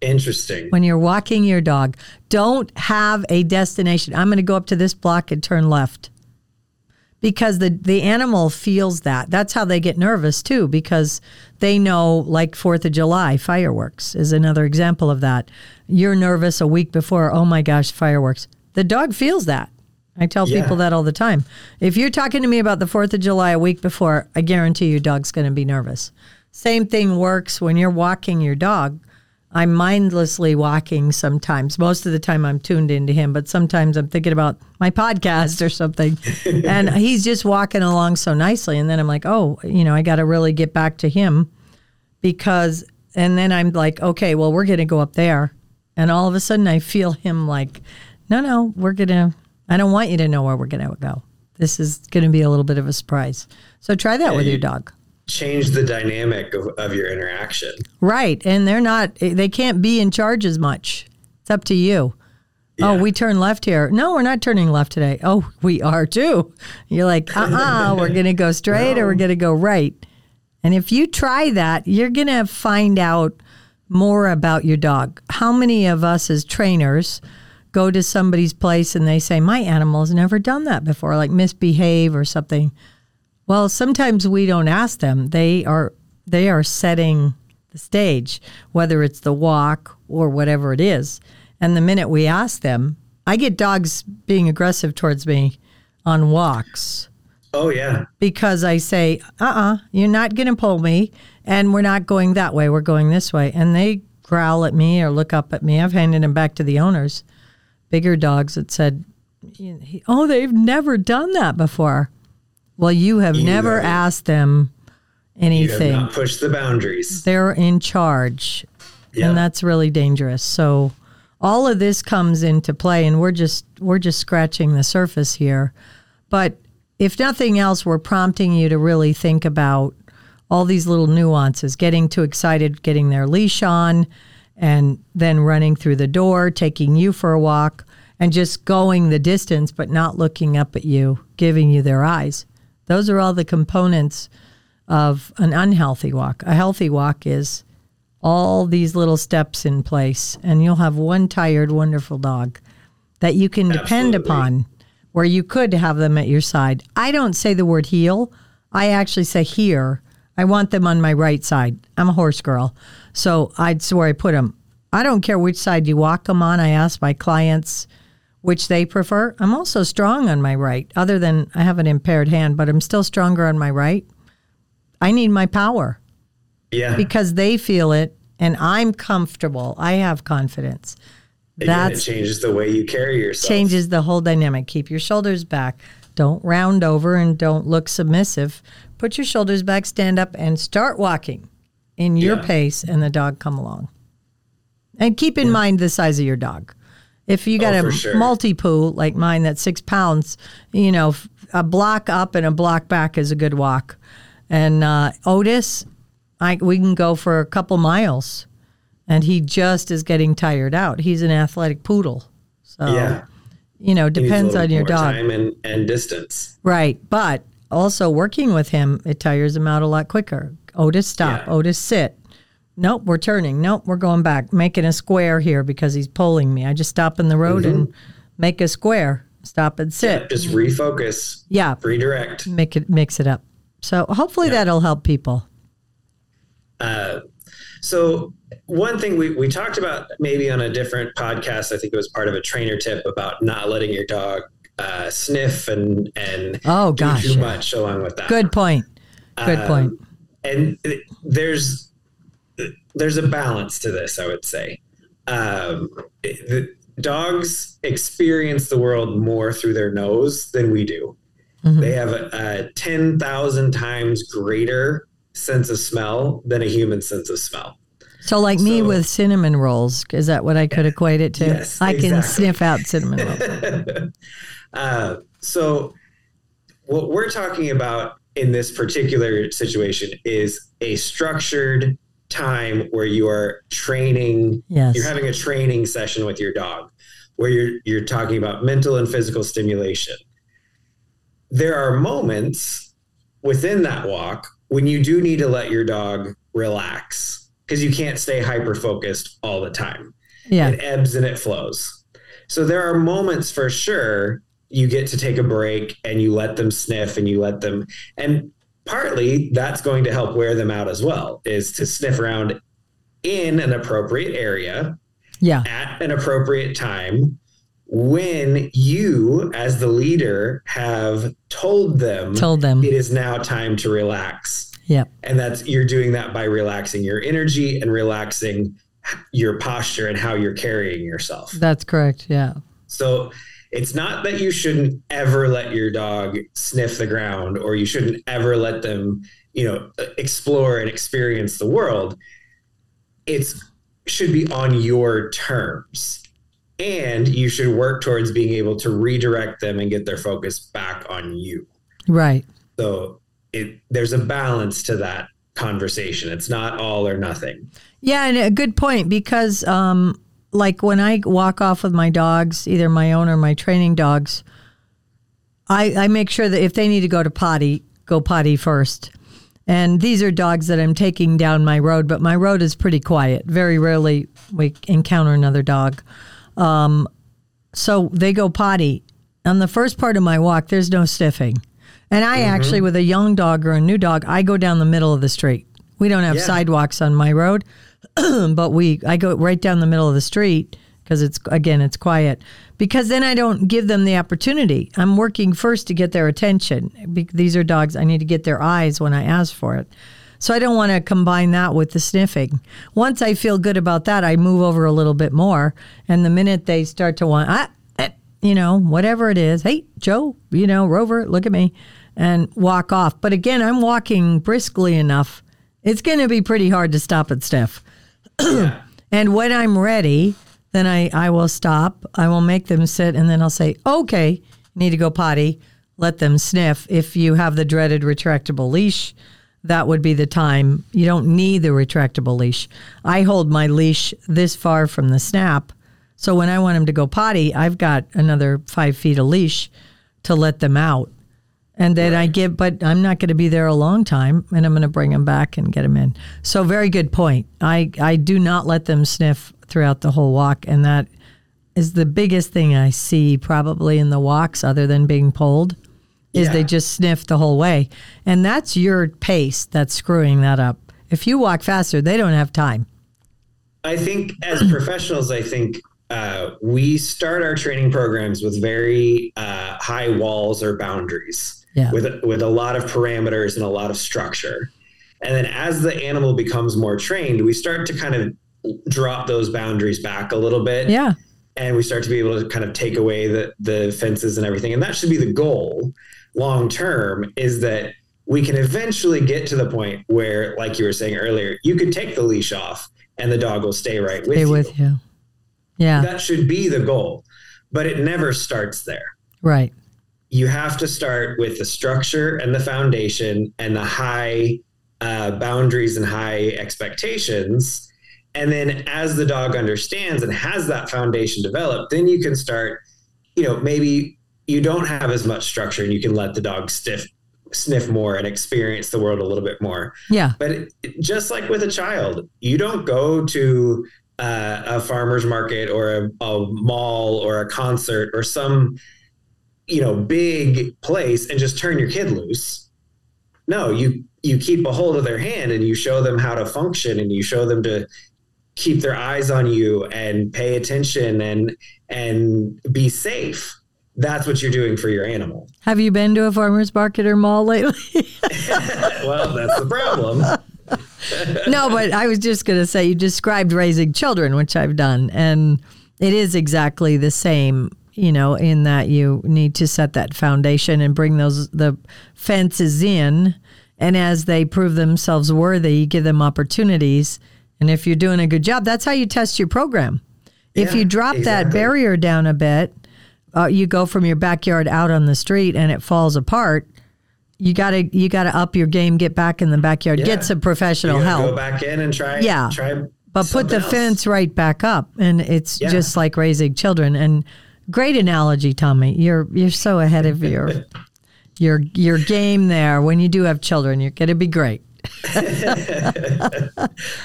Interesting. when you're walking your dog. Don't have a destination. I'm going to go up to this block and turn left. Because the, the animal feels that. That's how they get nervous too, because they know, like Fourth of July, fireworks is another example of that. You're nervous a week before, oh my gosh, fireworks. The dog feels that. I tell Yeah. people that all the time. If you're talking to me about the 4th of July a week before, I guarantee your dog's going to be nervous. Same thing works when you're walking your dog. I'm mindlessly walking sometimes. Most of the time I'm tuned into him, but sometimes I'm thinking about my podcast or something. and he's just walking along so nicely. And then I'm like, oh, you know, I got to really get back to him because, and then I'm like, okay, well, we're going to go up there. And all of a sudden I feel him like, no, no, we're going to, I don't want you to know where we're going to go. This is going to be a little bit of a surprise. So try that with your dog. Change the dynamic of, of your interaction. Right. And they're not, they can't be in charge as much. It's up to you. Oh, we turn left here. No, we're not turning left today. Oh, we are too. You're like, uh uh-uh, uh, we going to go straight or we're going to go right. And if you try that, you're going to find out more about your dog. How many of us as trainers go to somebody's place and they say, My animal's never done that before, like misbehave or something? Well, sometimes we don't ask them. They are they are setting the stage, whether it's the walk or whatever it is. And the minute we ask them, I get dogs being aggressive towards me on walks Oh yeah. because I say, uh uh-uh, uh, you are not going to pull me, and we're not going that way, we're going this way. And they growl at me or look up at me. I've handed them back to the owners, bigger dogs that said, oh, they've never done that before. Well, you have You never asked them You have anything. not pushed the boundaries. They're in charge Yeah. and that's really dangerous. So all of this comes into play and we're just we're just scratching the surface here. But if nothing else, we're prompting you to really think about all these little nuances, getting too excited, getting their leash on, and then running through the door, taking you for a walk, and just going the distance, but not looking up at you, giving you their eyes. Those are all the components of an unhealthy walk. A healthy walk is all these little steps in place, and you'll have one tired, wonderful dog that you can depend upon where you could have them at your side. I don't say the word heel, I actually say here. I want them on my right side. I'm a horse girl, so I'd where I put them. I don't care which side you walk them on. I ask my clients which they prefer. I'm also strong on my right, other than I have an impaired hand, but I'm still stronger on my right. I need my power Yeah. because they feel it and I'm comfortable. I have confidence. That changes the way you carry yourself. changes the whole dynamic. Keep your shoulders back. Don't round over and don't look submissive. Put your shoulders back, stand up, and start walking in your Yeah. pace, and the dog come along. And keep in mind the size of your dog. If you got Oh, a sure. Maltipoo like mine that's six pounds, you know, a block up and a block back is a good walk. And uh, Otis, I, we can go for a couple miles, and he just is getting tired out. He's an athletic poodle, so yeah. you know depends on your dog, Time and, and distance. right? But also working with him, it tires him out a lot quicker. Otis, stop. Yeah. Otis, sit. Nope, we're turning. Nope, we're going back. Making a square here because he's pulling me. I just stop in the road and make a square. Stop and sit. Just refocus, Yeah, redirect. make it mix it up. So hopefully that'll help people. Uh, so one thing we, we talked about maybe on a different podcast, I think it was part of a trainer tip about not letting your dog uh, sniff and and oh gosh, too yeah. much along with that. good point. Good Um, point. and there's there's a balance to this i would say um, the dogs experience the world more through their nose than we do Mhm. they have a, a 10,000 times greater sense of smell than a human sense of smell So, like me with cinnamon rolls, is that what I could equate it to? Yes, I can sniff out cinnamon rolls. uh, so what we're talking about in this particular situation is a structured time where you are training Yes. you're having a training session with your dog where you're you're talking about mental and physical stimulation there are moments within that walk when you do need to let your dog relax because you can't stay hyper focused all the time yeah. it ebbs and it flows. So there are moments for sure you get to take a break and you let them sniff and you let them and partly that's going to help wear them out as well is to sniff around in an appropriate area Yeah. at an appropriate time when you as the leader have told them Told them. it is now time to relax Yep. and that's you're doing that by relaxing your energy and relaxing your posture and how you're carrying yourself That's correct. Yeah. so it's not that you shouldn't ever let your dog sniff the ground or you shouldn't ever let them you know explore and experience the world it's should be on your terms and you should work towards being able to redirect them and get their focus back on you Right. so it there's a balance to that conversation. It's not all or nothing. Yeah, and a good point because, um, like when I walk off with my dogs, either my own or my training dogs, I, I make sure that if they need to go to potty, go potty first. And these are dogs that I'm taking down my road, but my road is pretty quiet. Very rarely we encounter another dog. Um, so they go potty. On the first part of my walk, there's no sniffing. And I actually, with a young dog or a new dog, I go down the middle of the street. We don't have Yeah. sidewalks on my road, but we I go right down the middle of the street because it's again it's quiet. Because then I don't give them the opportunity. I'm working first to get their attention. Be- These are dogs I need to get their eyes when I ask for it. So I don't want to combine that with the sniffing. Once I feel good about that, I move over a little bit more. And the minute they start to want, ah, eh, you know, whatever it is, hey, Joe, you know, Rover, look at me, and walk off. But again, I'm walking briskly enough. It's going to be pretty hard to stop and sniff. And when I'm ready, then I, I will stop. I will make them sit and then I'll say, okay, need to go potty. Let them sniff. If you have the dreaded retractable leash, that would be the time. You don't need the retractable leash. I hold my leash this far from the snap. So when I want them to go potty, I've got another five feet of leash to let them out. And then I give, but I'm not going to be there a long time, and I'm going to bring them back and get them in. So very good point. I I do not let them sniff throughout the whole walk, and that is the biggest thing I see probably in the walks, other than being pulled, is Yeah. they just sniff the whole way, and that's your pace that's screwing that up. If you walk faster, they don't have time. I think as professionals, I think uh, we start our training programs with very uh, high walls or boundaries, Yeah. with with a lot of parameters and a lot of structure. And then as the animal becomes more trained, we start to kind of drop those boundaries back a little bit. Yeah, and we start to be able to kind of take away the the fences and everything and that should be the goal long term is that we can eventually get to the point where like you were saying earlier you could take the leash off and the dog will stay right with stay you with you. Yeah, that should be the goal but it never starts there right. You have to start with the structure and the foundation and the high uh, boundaries and high expectations. And then as the dog understands and has that foundation developed, then you can start, you know, maybe you don't have as much structure and you can let the dog stiff, sniff more and experience the world a little bit more. Yeah, But it, just like with a child, you don't go to uh, a farmer's market or a, a mall or a concert or some, you know, big place and just turn your kid loose. No, you you keep a hold of their hand and you show them how to function and you show them to keep their eyes on you and pay attention and and be safe that's what you're doing for your animal. Have you been to a farmer's market or mall lately? well, that's the problem. no, but I was just going to say you described raising children, which I've done, and it is exactly the same. You know, in that you need to set that foundation and bring those the fences in, and as they prove themselves worthy, you give them opportunities. And if you're doing a good job, that's how you test your program. if Yeah, you drop that barrier down a bit, uh, you go from your backyard out on the street and it falls apart. You gotta you gotta up your game, get back in the backyard, Yeah. get some professional help. Go back in and try. Yeah. Try. But put the else. fence right back up, and it's Yeah. just like raising children. And great analogy, Tommy. You're you're so ahead of your your your game there. When you do have children, you're gonna be great. I'm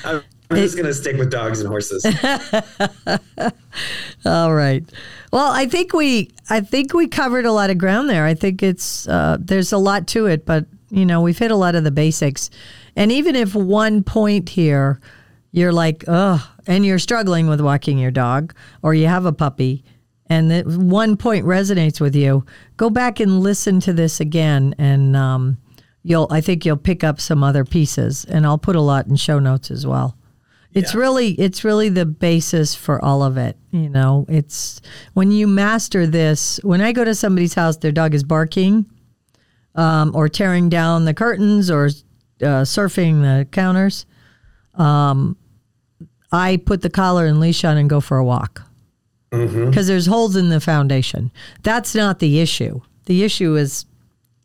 I'm just gonna stick with dogs and horses. All right. Well, I think we I think we covered a lot of ground there. I think it's uh, there's a lot to it, but you know we've hit a lot of the basics. And even if one point here, you're like, oh, and you're struggling with walking your dog, or you have a puppy, and that one point resonates with you, go back and listen to this again, and um, you'll I think you'll pick up some other pieces, and I'll put a lot in show notes as well. It's Yeah. really it's really the basis for all of it. You know, it's when you master this. When I go to somebody's house, their dog is barking, um, or tearing down the curtains, or uh, surfing the counters. Um, I put the collar and leash on and go for a walk Mm-hmm. because there's holes in the foundation. That's not the issue. The issue is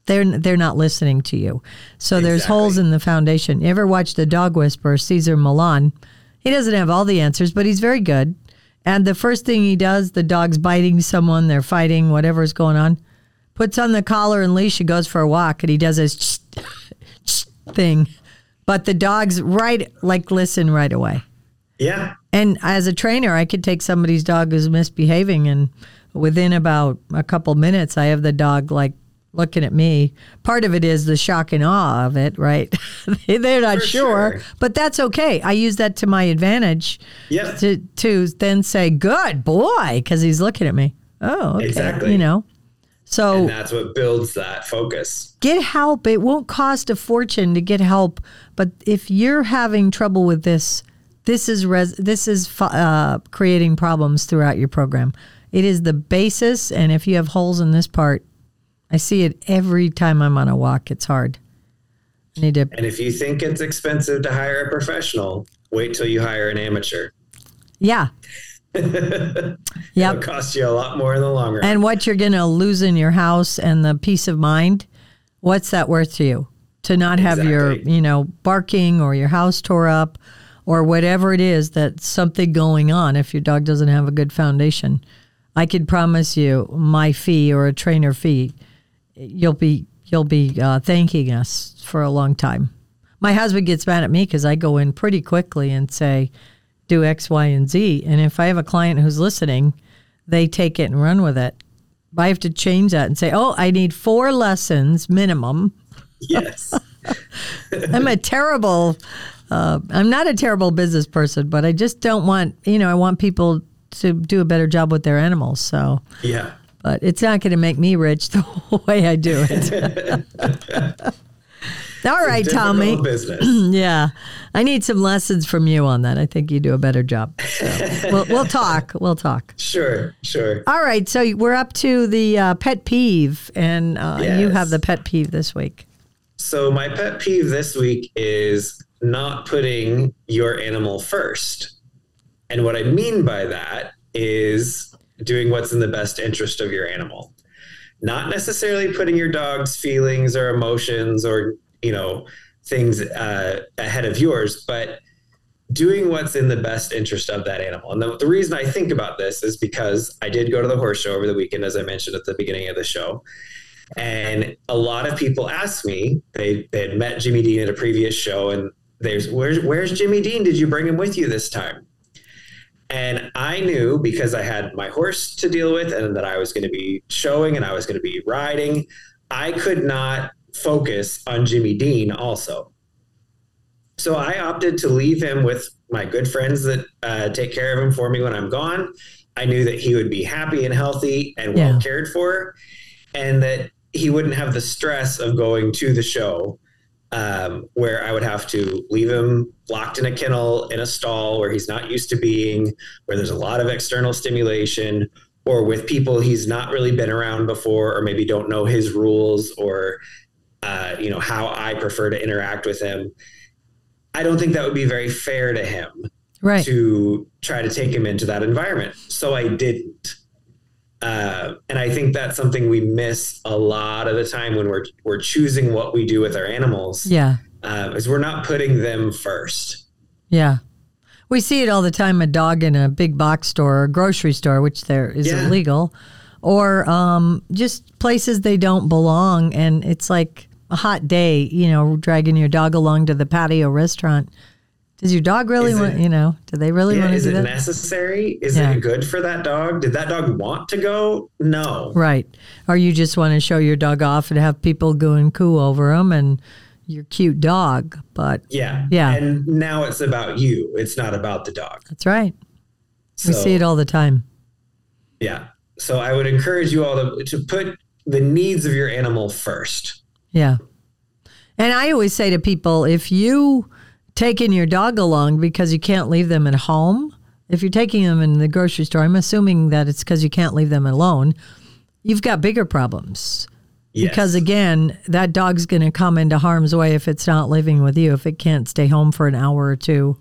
they're they're not listening to you. So there's holes in the foundation. You ever watch the dog whisperer, Cesar Millan? He doesn't have all the answers, but he's very good. And the first thing he does, the dog's biting someone, they're fighting, whatever's going on, puts on the collar and leash, he goes for a walk, and he does his thing. But the dog's right, like, listen right away. Yeah. And as a trainer, I could take somebody's dog who's misbehaving, and within about a couple minutes, I have the dog like looking at me. Part of it is the shock and awe of it, right? They- They're not sure, sure. but that's okay. I use that to my advantage Yep. to to then say, "Good boy," because he's looking at me. Oh, okay. Exactly. You know, so And that's what builds that focus. get help. It won't cost a fortune to get help, but if you're having trouble with this, this is res- this is uh, creating problems throughout your program. It is the basis, and if you have holes in this part, I see it every time I'm on a walk. It's hard. I need to. And if you think it's expensive to hire a professional, wait till you hire an amateur. Yeah. It'll Yep. cost you a lot more in the long run. And what you're going to lose in your house and the peace of mind, what's that worth to you? To not have your, you know, barking or your house tore up or whatever it is that's something going on if your dog doesn't have a good foundation. I could promise you my fee or a trainer fee, you'll be you'll be uh, thanking us for a long time. My husband gets mad at me because I go in pretty quickly and say, do X, Y, and Z. And if I have a client who's listening, they take it and run with it. But I have to change that and say, oh, I need four lessons minimum. yes. I'm a terrible, uh, I'm not a terrible business person, but I just don't want, you know, I want people to do a better job with their animals. So, Yeah. but it's not going to make me rich the way I do it. All right, Tommy. Business. Yeah, I need some lessons from you on that. I think you do a better job. So we'll, we'll talk. We'll talk. Sure. Sure. All right, so we're up to the uh, pet peeve, and uh, you have the pet peeve this week. So my pet peeve this week is not putting your animal first. And what I mean by that is doing what's in the best interest of your animal. Not necessarily putting your dog's feelings or emotions or, you know, things uh, ahead of yours, but doing what's in the best interest of that animal. And the, the reason I think about this is because I did go to the horse show over the weekend, as I mentioned at the beginning of the show. And a lot of people asked me, they, they had met Jimmy Dean at a previous show, and there's, where's, where's Jimmy Dean? Did you bring him with you this time? And I knew because I had my horse to deal with and that I was going to be showing and I was going to be riding, I could not focus on Jimmy Dean also. So I opted to leave him with my good friends that uh, take care of him for me when I'm gone. I knew that he would be happy and healthy and well Yeah. cared for, and that he wouldn't have the stress of going to the show um, where I would have to leave him locked in a kennel in a stall where he's not used to being, where there's a lot of external stimulation, or with people he's not really been around before, or maybe don't know his rules, or uh, you know how I prefer to interact with him. I don't think that would be very fair to him Right. to try to take him into that environment. So I didn't. Uh, and I think that's something we miss a lot of the time when we're we're choosing what we do with our animals. Yeah. uh, is we're not putting them first. Yeah. We see it all the time a dog in a big box store or grocery store, which there is Yeah. illegal, or um, just places they don't belong. And it's like a hot day, you know, dragging your dog along to the patio restaurant. Does your dog really Is want, it- you know, do they really Yeah, want to is do it that? necessary? Is Yeah. it good for that dog? Did that dog want to go? No. Right. Or you just want to show your dog off and have people go and coo over him and your cute dog. But Yeah. Yeah. And now it's about you. It's not about the dog. that's right. We see it all the time. Yeah. So I would encourage you all to, to put the needs of your animal first. Yeah. And I always say to people if you taking your dog along because you can't leave them at home, if you're taking them in the grocery store, I'm assuming that it's because you can't leave them alone, you've got bigger problems. Yes. Because again, that dog's going to come into harm's way if it's not living with you, if it can't stay home for an hour or two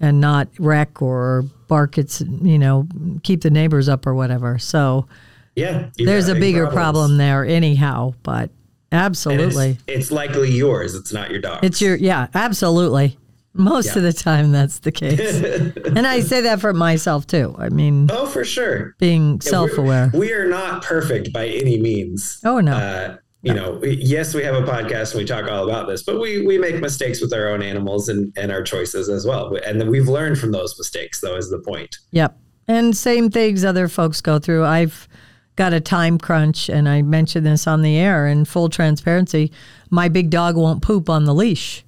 and not wreck or bark its, you know, keep the neighbors up or whatever. So yeah, there's a big bigger problems. problem there anyhow, but absolutely. It's, it's likely yours. It's not your dog. It's your yeah, absolutely. Most Yeah. of the time that's the case. and I say that for myself too. I mean, oh, for sure. being Yeah, self-aware. We are not perfect by any means. Oh no. Uh, you know, we- yes, we have a podcast and we talk all about this, but we we make mistakes with our own animals and and our choices as well. And then we've learned from those mistakes, though, is the point. Yep. And same things other folks go through. I've got a time crunch and I mentioned this on the air in full transparency. My big dog won't poop on the leash.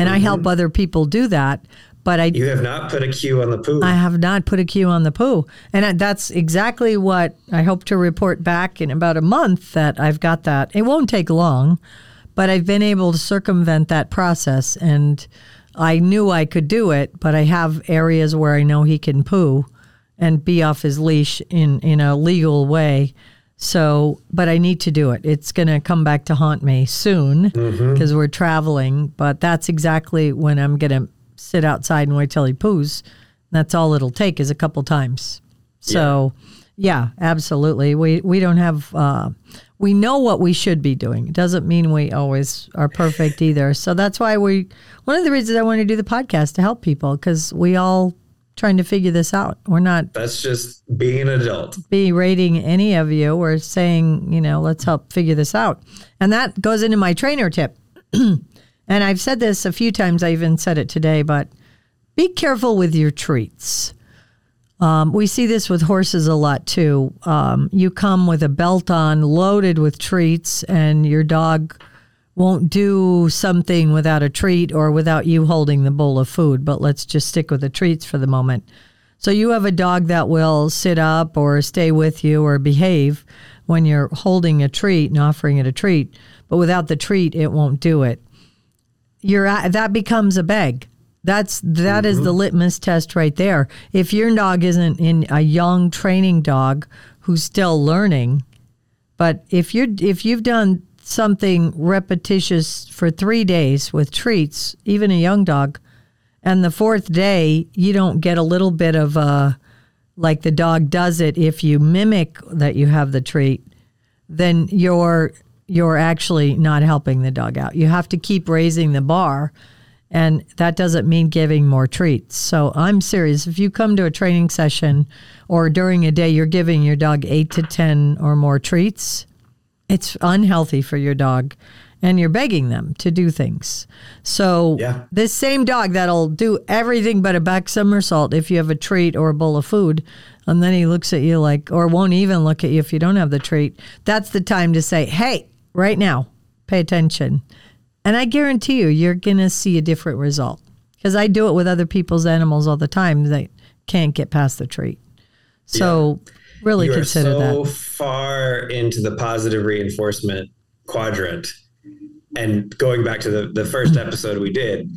And I help mm-hmm. other people do that, but I You have not put a cue on the poo. I have not put a cue on the poo. And I- that's exactly what I hope to report back in about a month that I've got that. It won't take long, but I've been able to circumvent that process. And I knew I could do it, but I have areas where I know he can poo and be off his leash in, in a legal way. So, but I need to do it. It's going to come back to haunt me soon because we're traveling. But that's exactly when I'm going to sit outside and wait till he poos. That's all it'll take is a couple times. So, yeah, absolutely. We we don't have. Uh, we know what we should be doing. It doesn't mean we always are perfect either. So that's why we. One of the reasons I want to do the podcast to help people because we all trying to figure this out. We're not That's just being an adult. berating any of you. We're saying, you know, let's help figure this out. And that goes into my trainer tip. and I've said this a few times. I even said it today, but be careful with your treats. Um, we see this with horses a lot too. Um, you come with a belt on, loaded with treats, and your dog won't do something without a treat or without you holding the bowl of food. But let's just stick with the treats for the moment. So you have a dog that will sit up or stay with you or behave when you're holding a treat and offering it a treat, but without the treat, it won't do it. You're at, that becomes a beg. That's that is the mm-hmm. litmus test right there. If your dog isn't in a young training dog who's still learning, but if you're if you've done something repetitious for three days with treats, even a young dog, and the fourth day you don't get a little bit of uh like the dog does it if you mimic that you have the treat, then you're you're actually not helping the dog out. You have to keep raising the bar. And that doesn't mean giving more treats. So I'm serious. If you come to a training session or during a day, you're giving your dog eight to 10 or more treats, it's unhealthy for your dog and you're begging them to do things. So Yeah. this same dog that'll do everything but a back somersault if you have a treat or a bowl of food, and then he looks at you like, or won't even look at you if you don't have the treat. That's the time to say, "Hey, right now, pay attention," and I guarantee you, you're gonna see a different result because I do it with other people's animals all the time that can't get past the treat. So really you are consider so that. far into the positive reinforcement quadrant and going back to the, the first episode we did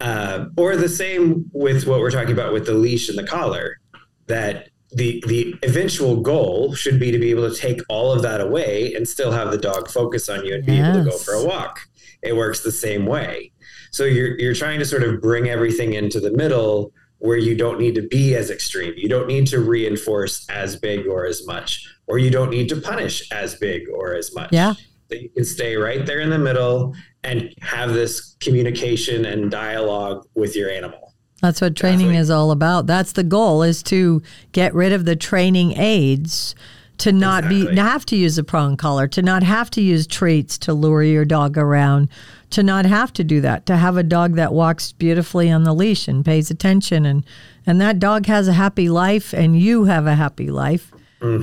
uh, or the same with what we're talking about with the leash and the collar that the the eventual goal should be to be able to take all of that away and still have the dog focus on you and be able to go for a walk. It works the same way. So you're you're trying to sort of bring everything into the middle where you don't need to be as extreme. You don't need to reinforce as big or as much, or you don't need to punish as big or as much. Yeah. That you can stay right there in the middle and have this communication and dialogue with your animal. That's what training Exactly. is all about. That's the goal is to get rid of the training aids to not be Exactly. to have to use a prong collar, to not have to use treats to lure your dog around, to not have to do that, to have a dog that walks beautifully on the leash and pays attention and and that dog has a happy life and you have a happy life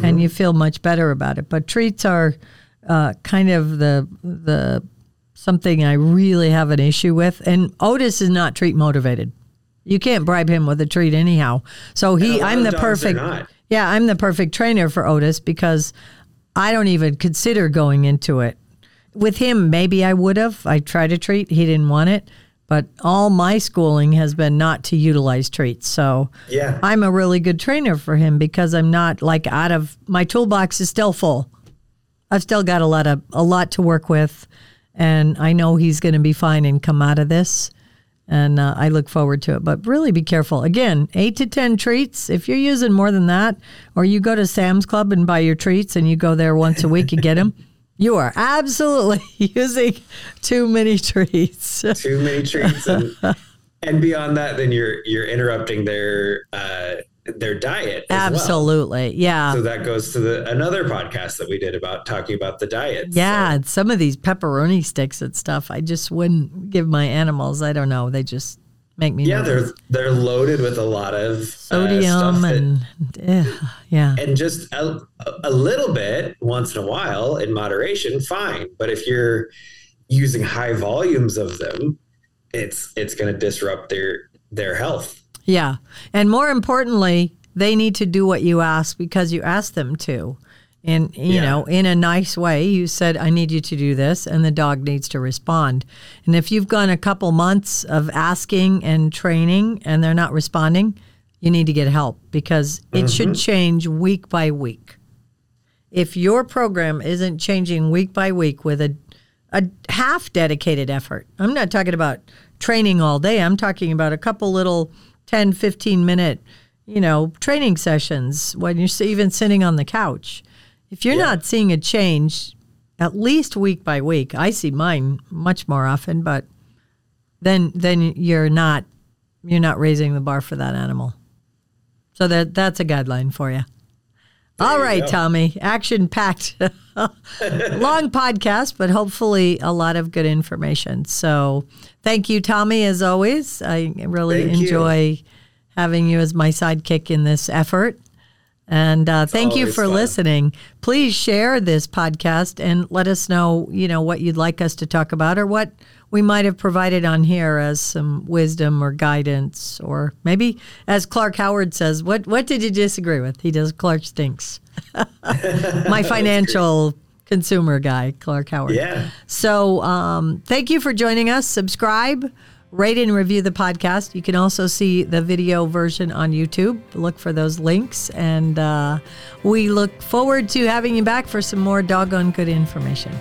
and you feel much better about it. But treats are uh, kind of the the something I really have an issue with. And Otis is not treat motivated. You can't bribe him with a treat anyhow. So he, I'm the perfect. Yeah, I'm the perfect trainer for Otis because I don't even consider going into it. With him, maybe I would have. I tried a treat. He didn't want it. But all my schooling has been not to utilize treats. So Yeah. I'm a really good trainer for him because I'm not like out of my toolbox is still full. I've still got a lot of a lot to work with, and I know he's going to be fine and come out of this. And uh, I look forward to it. But really be careful. Again, eight to 10 treats. If you're using more than that, or you go to Sam's Club and buy your treats and you go there once a week and get them, you are absolutely using too many treats. Too many treats and and beyond that, then you're you're interrupting their uh, their diet. as well. absolutely. Yeah. So that goes to the another podcast that we did about talking about the diet. Yeah, and some of these pepperoni sticks and stuff, I just wouldn't give my animals. I don't know. They just make me Yeah, nervous. they're they're loaded with a lot of uh, sodium stuff and eh, yeah, and just a, a little bit once in a while in moderation, fine. But if you're using high volumes of them, it's it's going to disrupt their their health. yeah. And more importantly, they need to do what you ask because you asked them to. And you Yeah. know, in a nice way, you said, "I need you to do this," and the dog needs to respond. And if you've gone a couple months of asking and training, and they're not responding, you need to get help because it should mm-hmm. change week by week. if your program isn't changing week by week with a a half dedicated effort. I'm not talking about training all day. I'm talking about a couple little 10, 15 minute, you know, training sessions when you're even sitting on the couch. If you're Yeah. not seeing a change at least week by week, I see mine much more often, but then then you're not you're not raising the bar for that animal. So that that's a guideline for you. All you right, go. Tommy. Action packed. Long podcast, but hopefully a lot of good information. So thank you, Tommy, as always. I really Thank you. enjoy having you as my sidekick in this effort. And uh, thank you for fun. listening. Please share this podcast and let us know, you know, what you'd like us to talk about or what we might have provided on here as some wisdom or guidance, or maybe, as Clark Howard says, what what did you disagree with? He does. Clark stinks. My financial consumer guy, Clark Howard. Yeah. So um, thank you for joining us. Subscribe, rate, and review the podcast. You can also see the video version on YouTube. Look for those links. And uh, we look forward to having you back for some more doggone good information.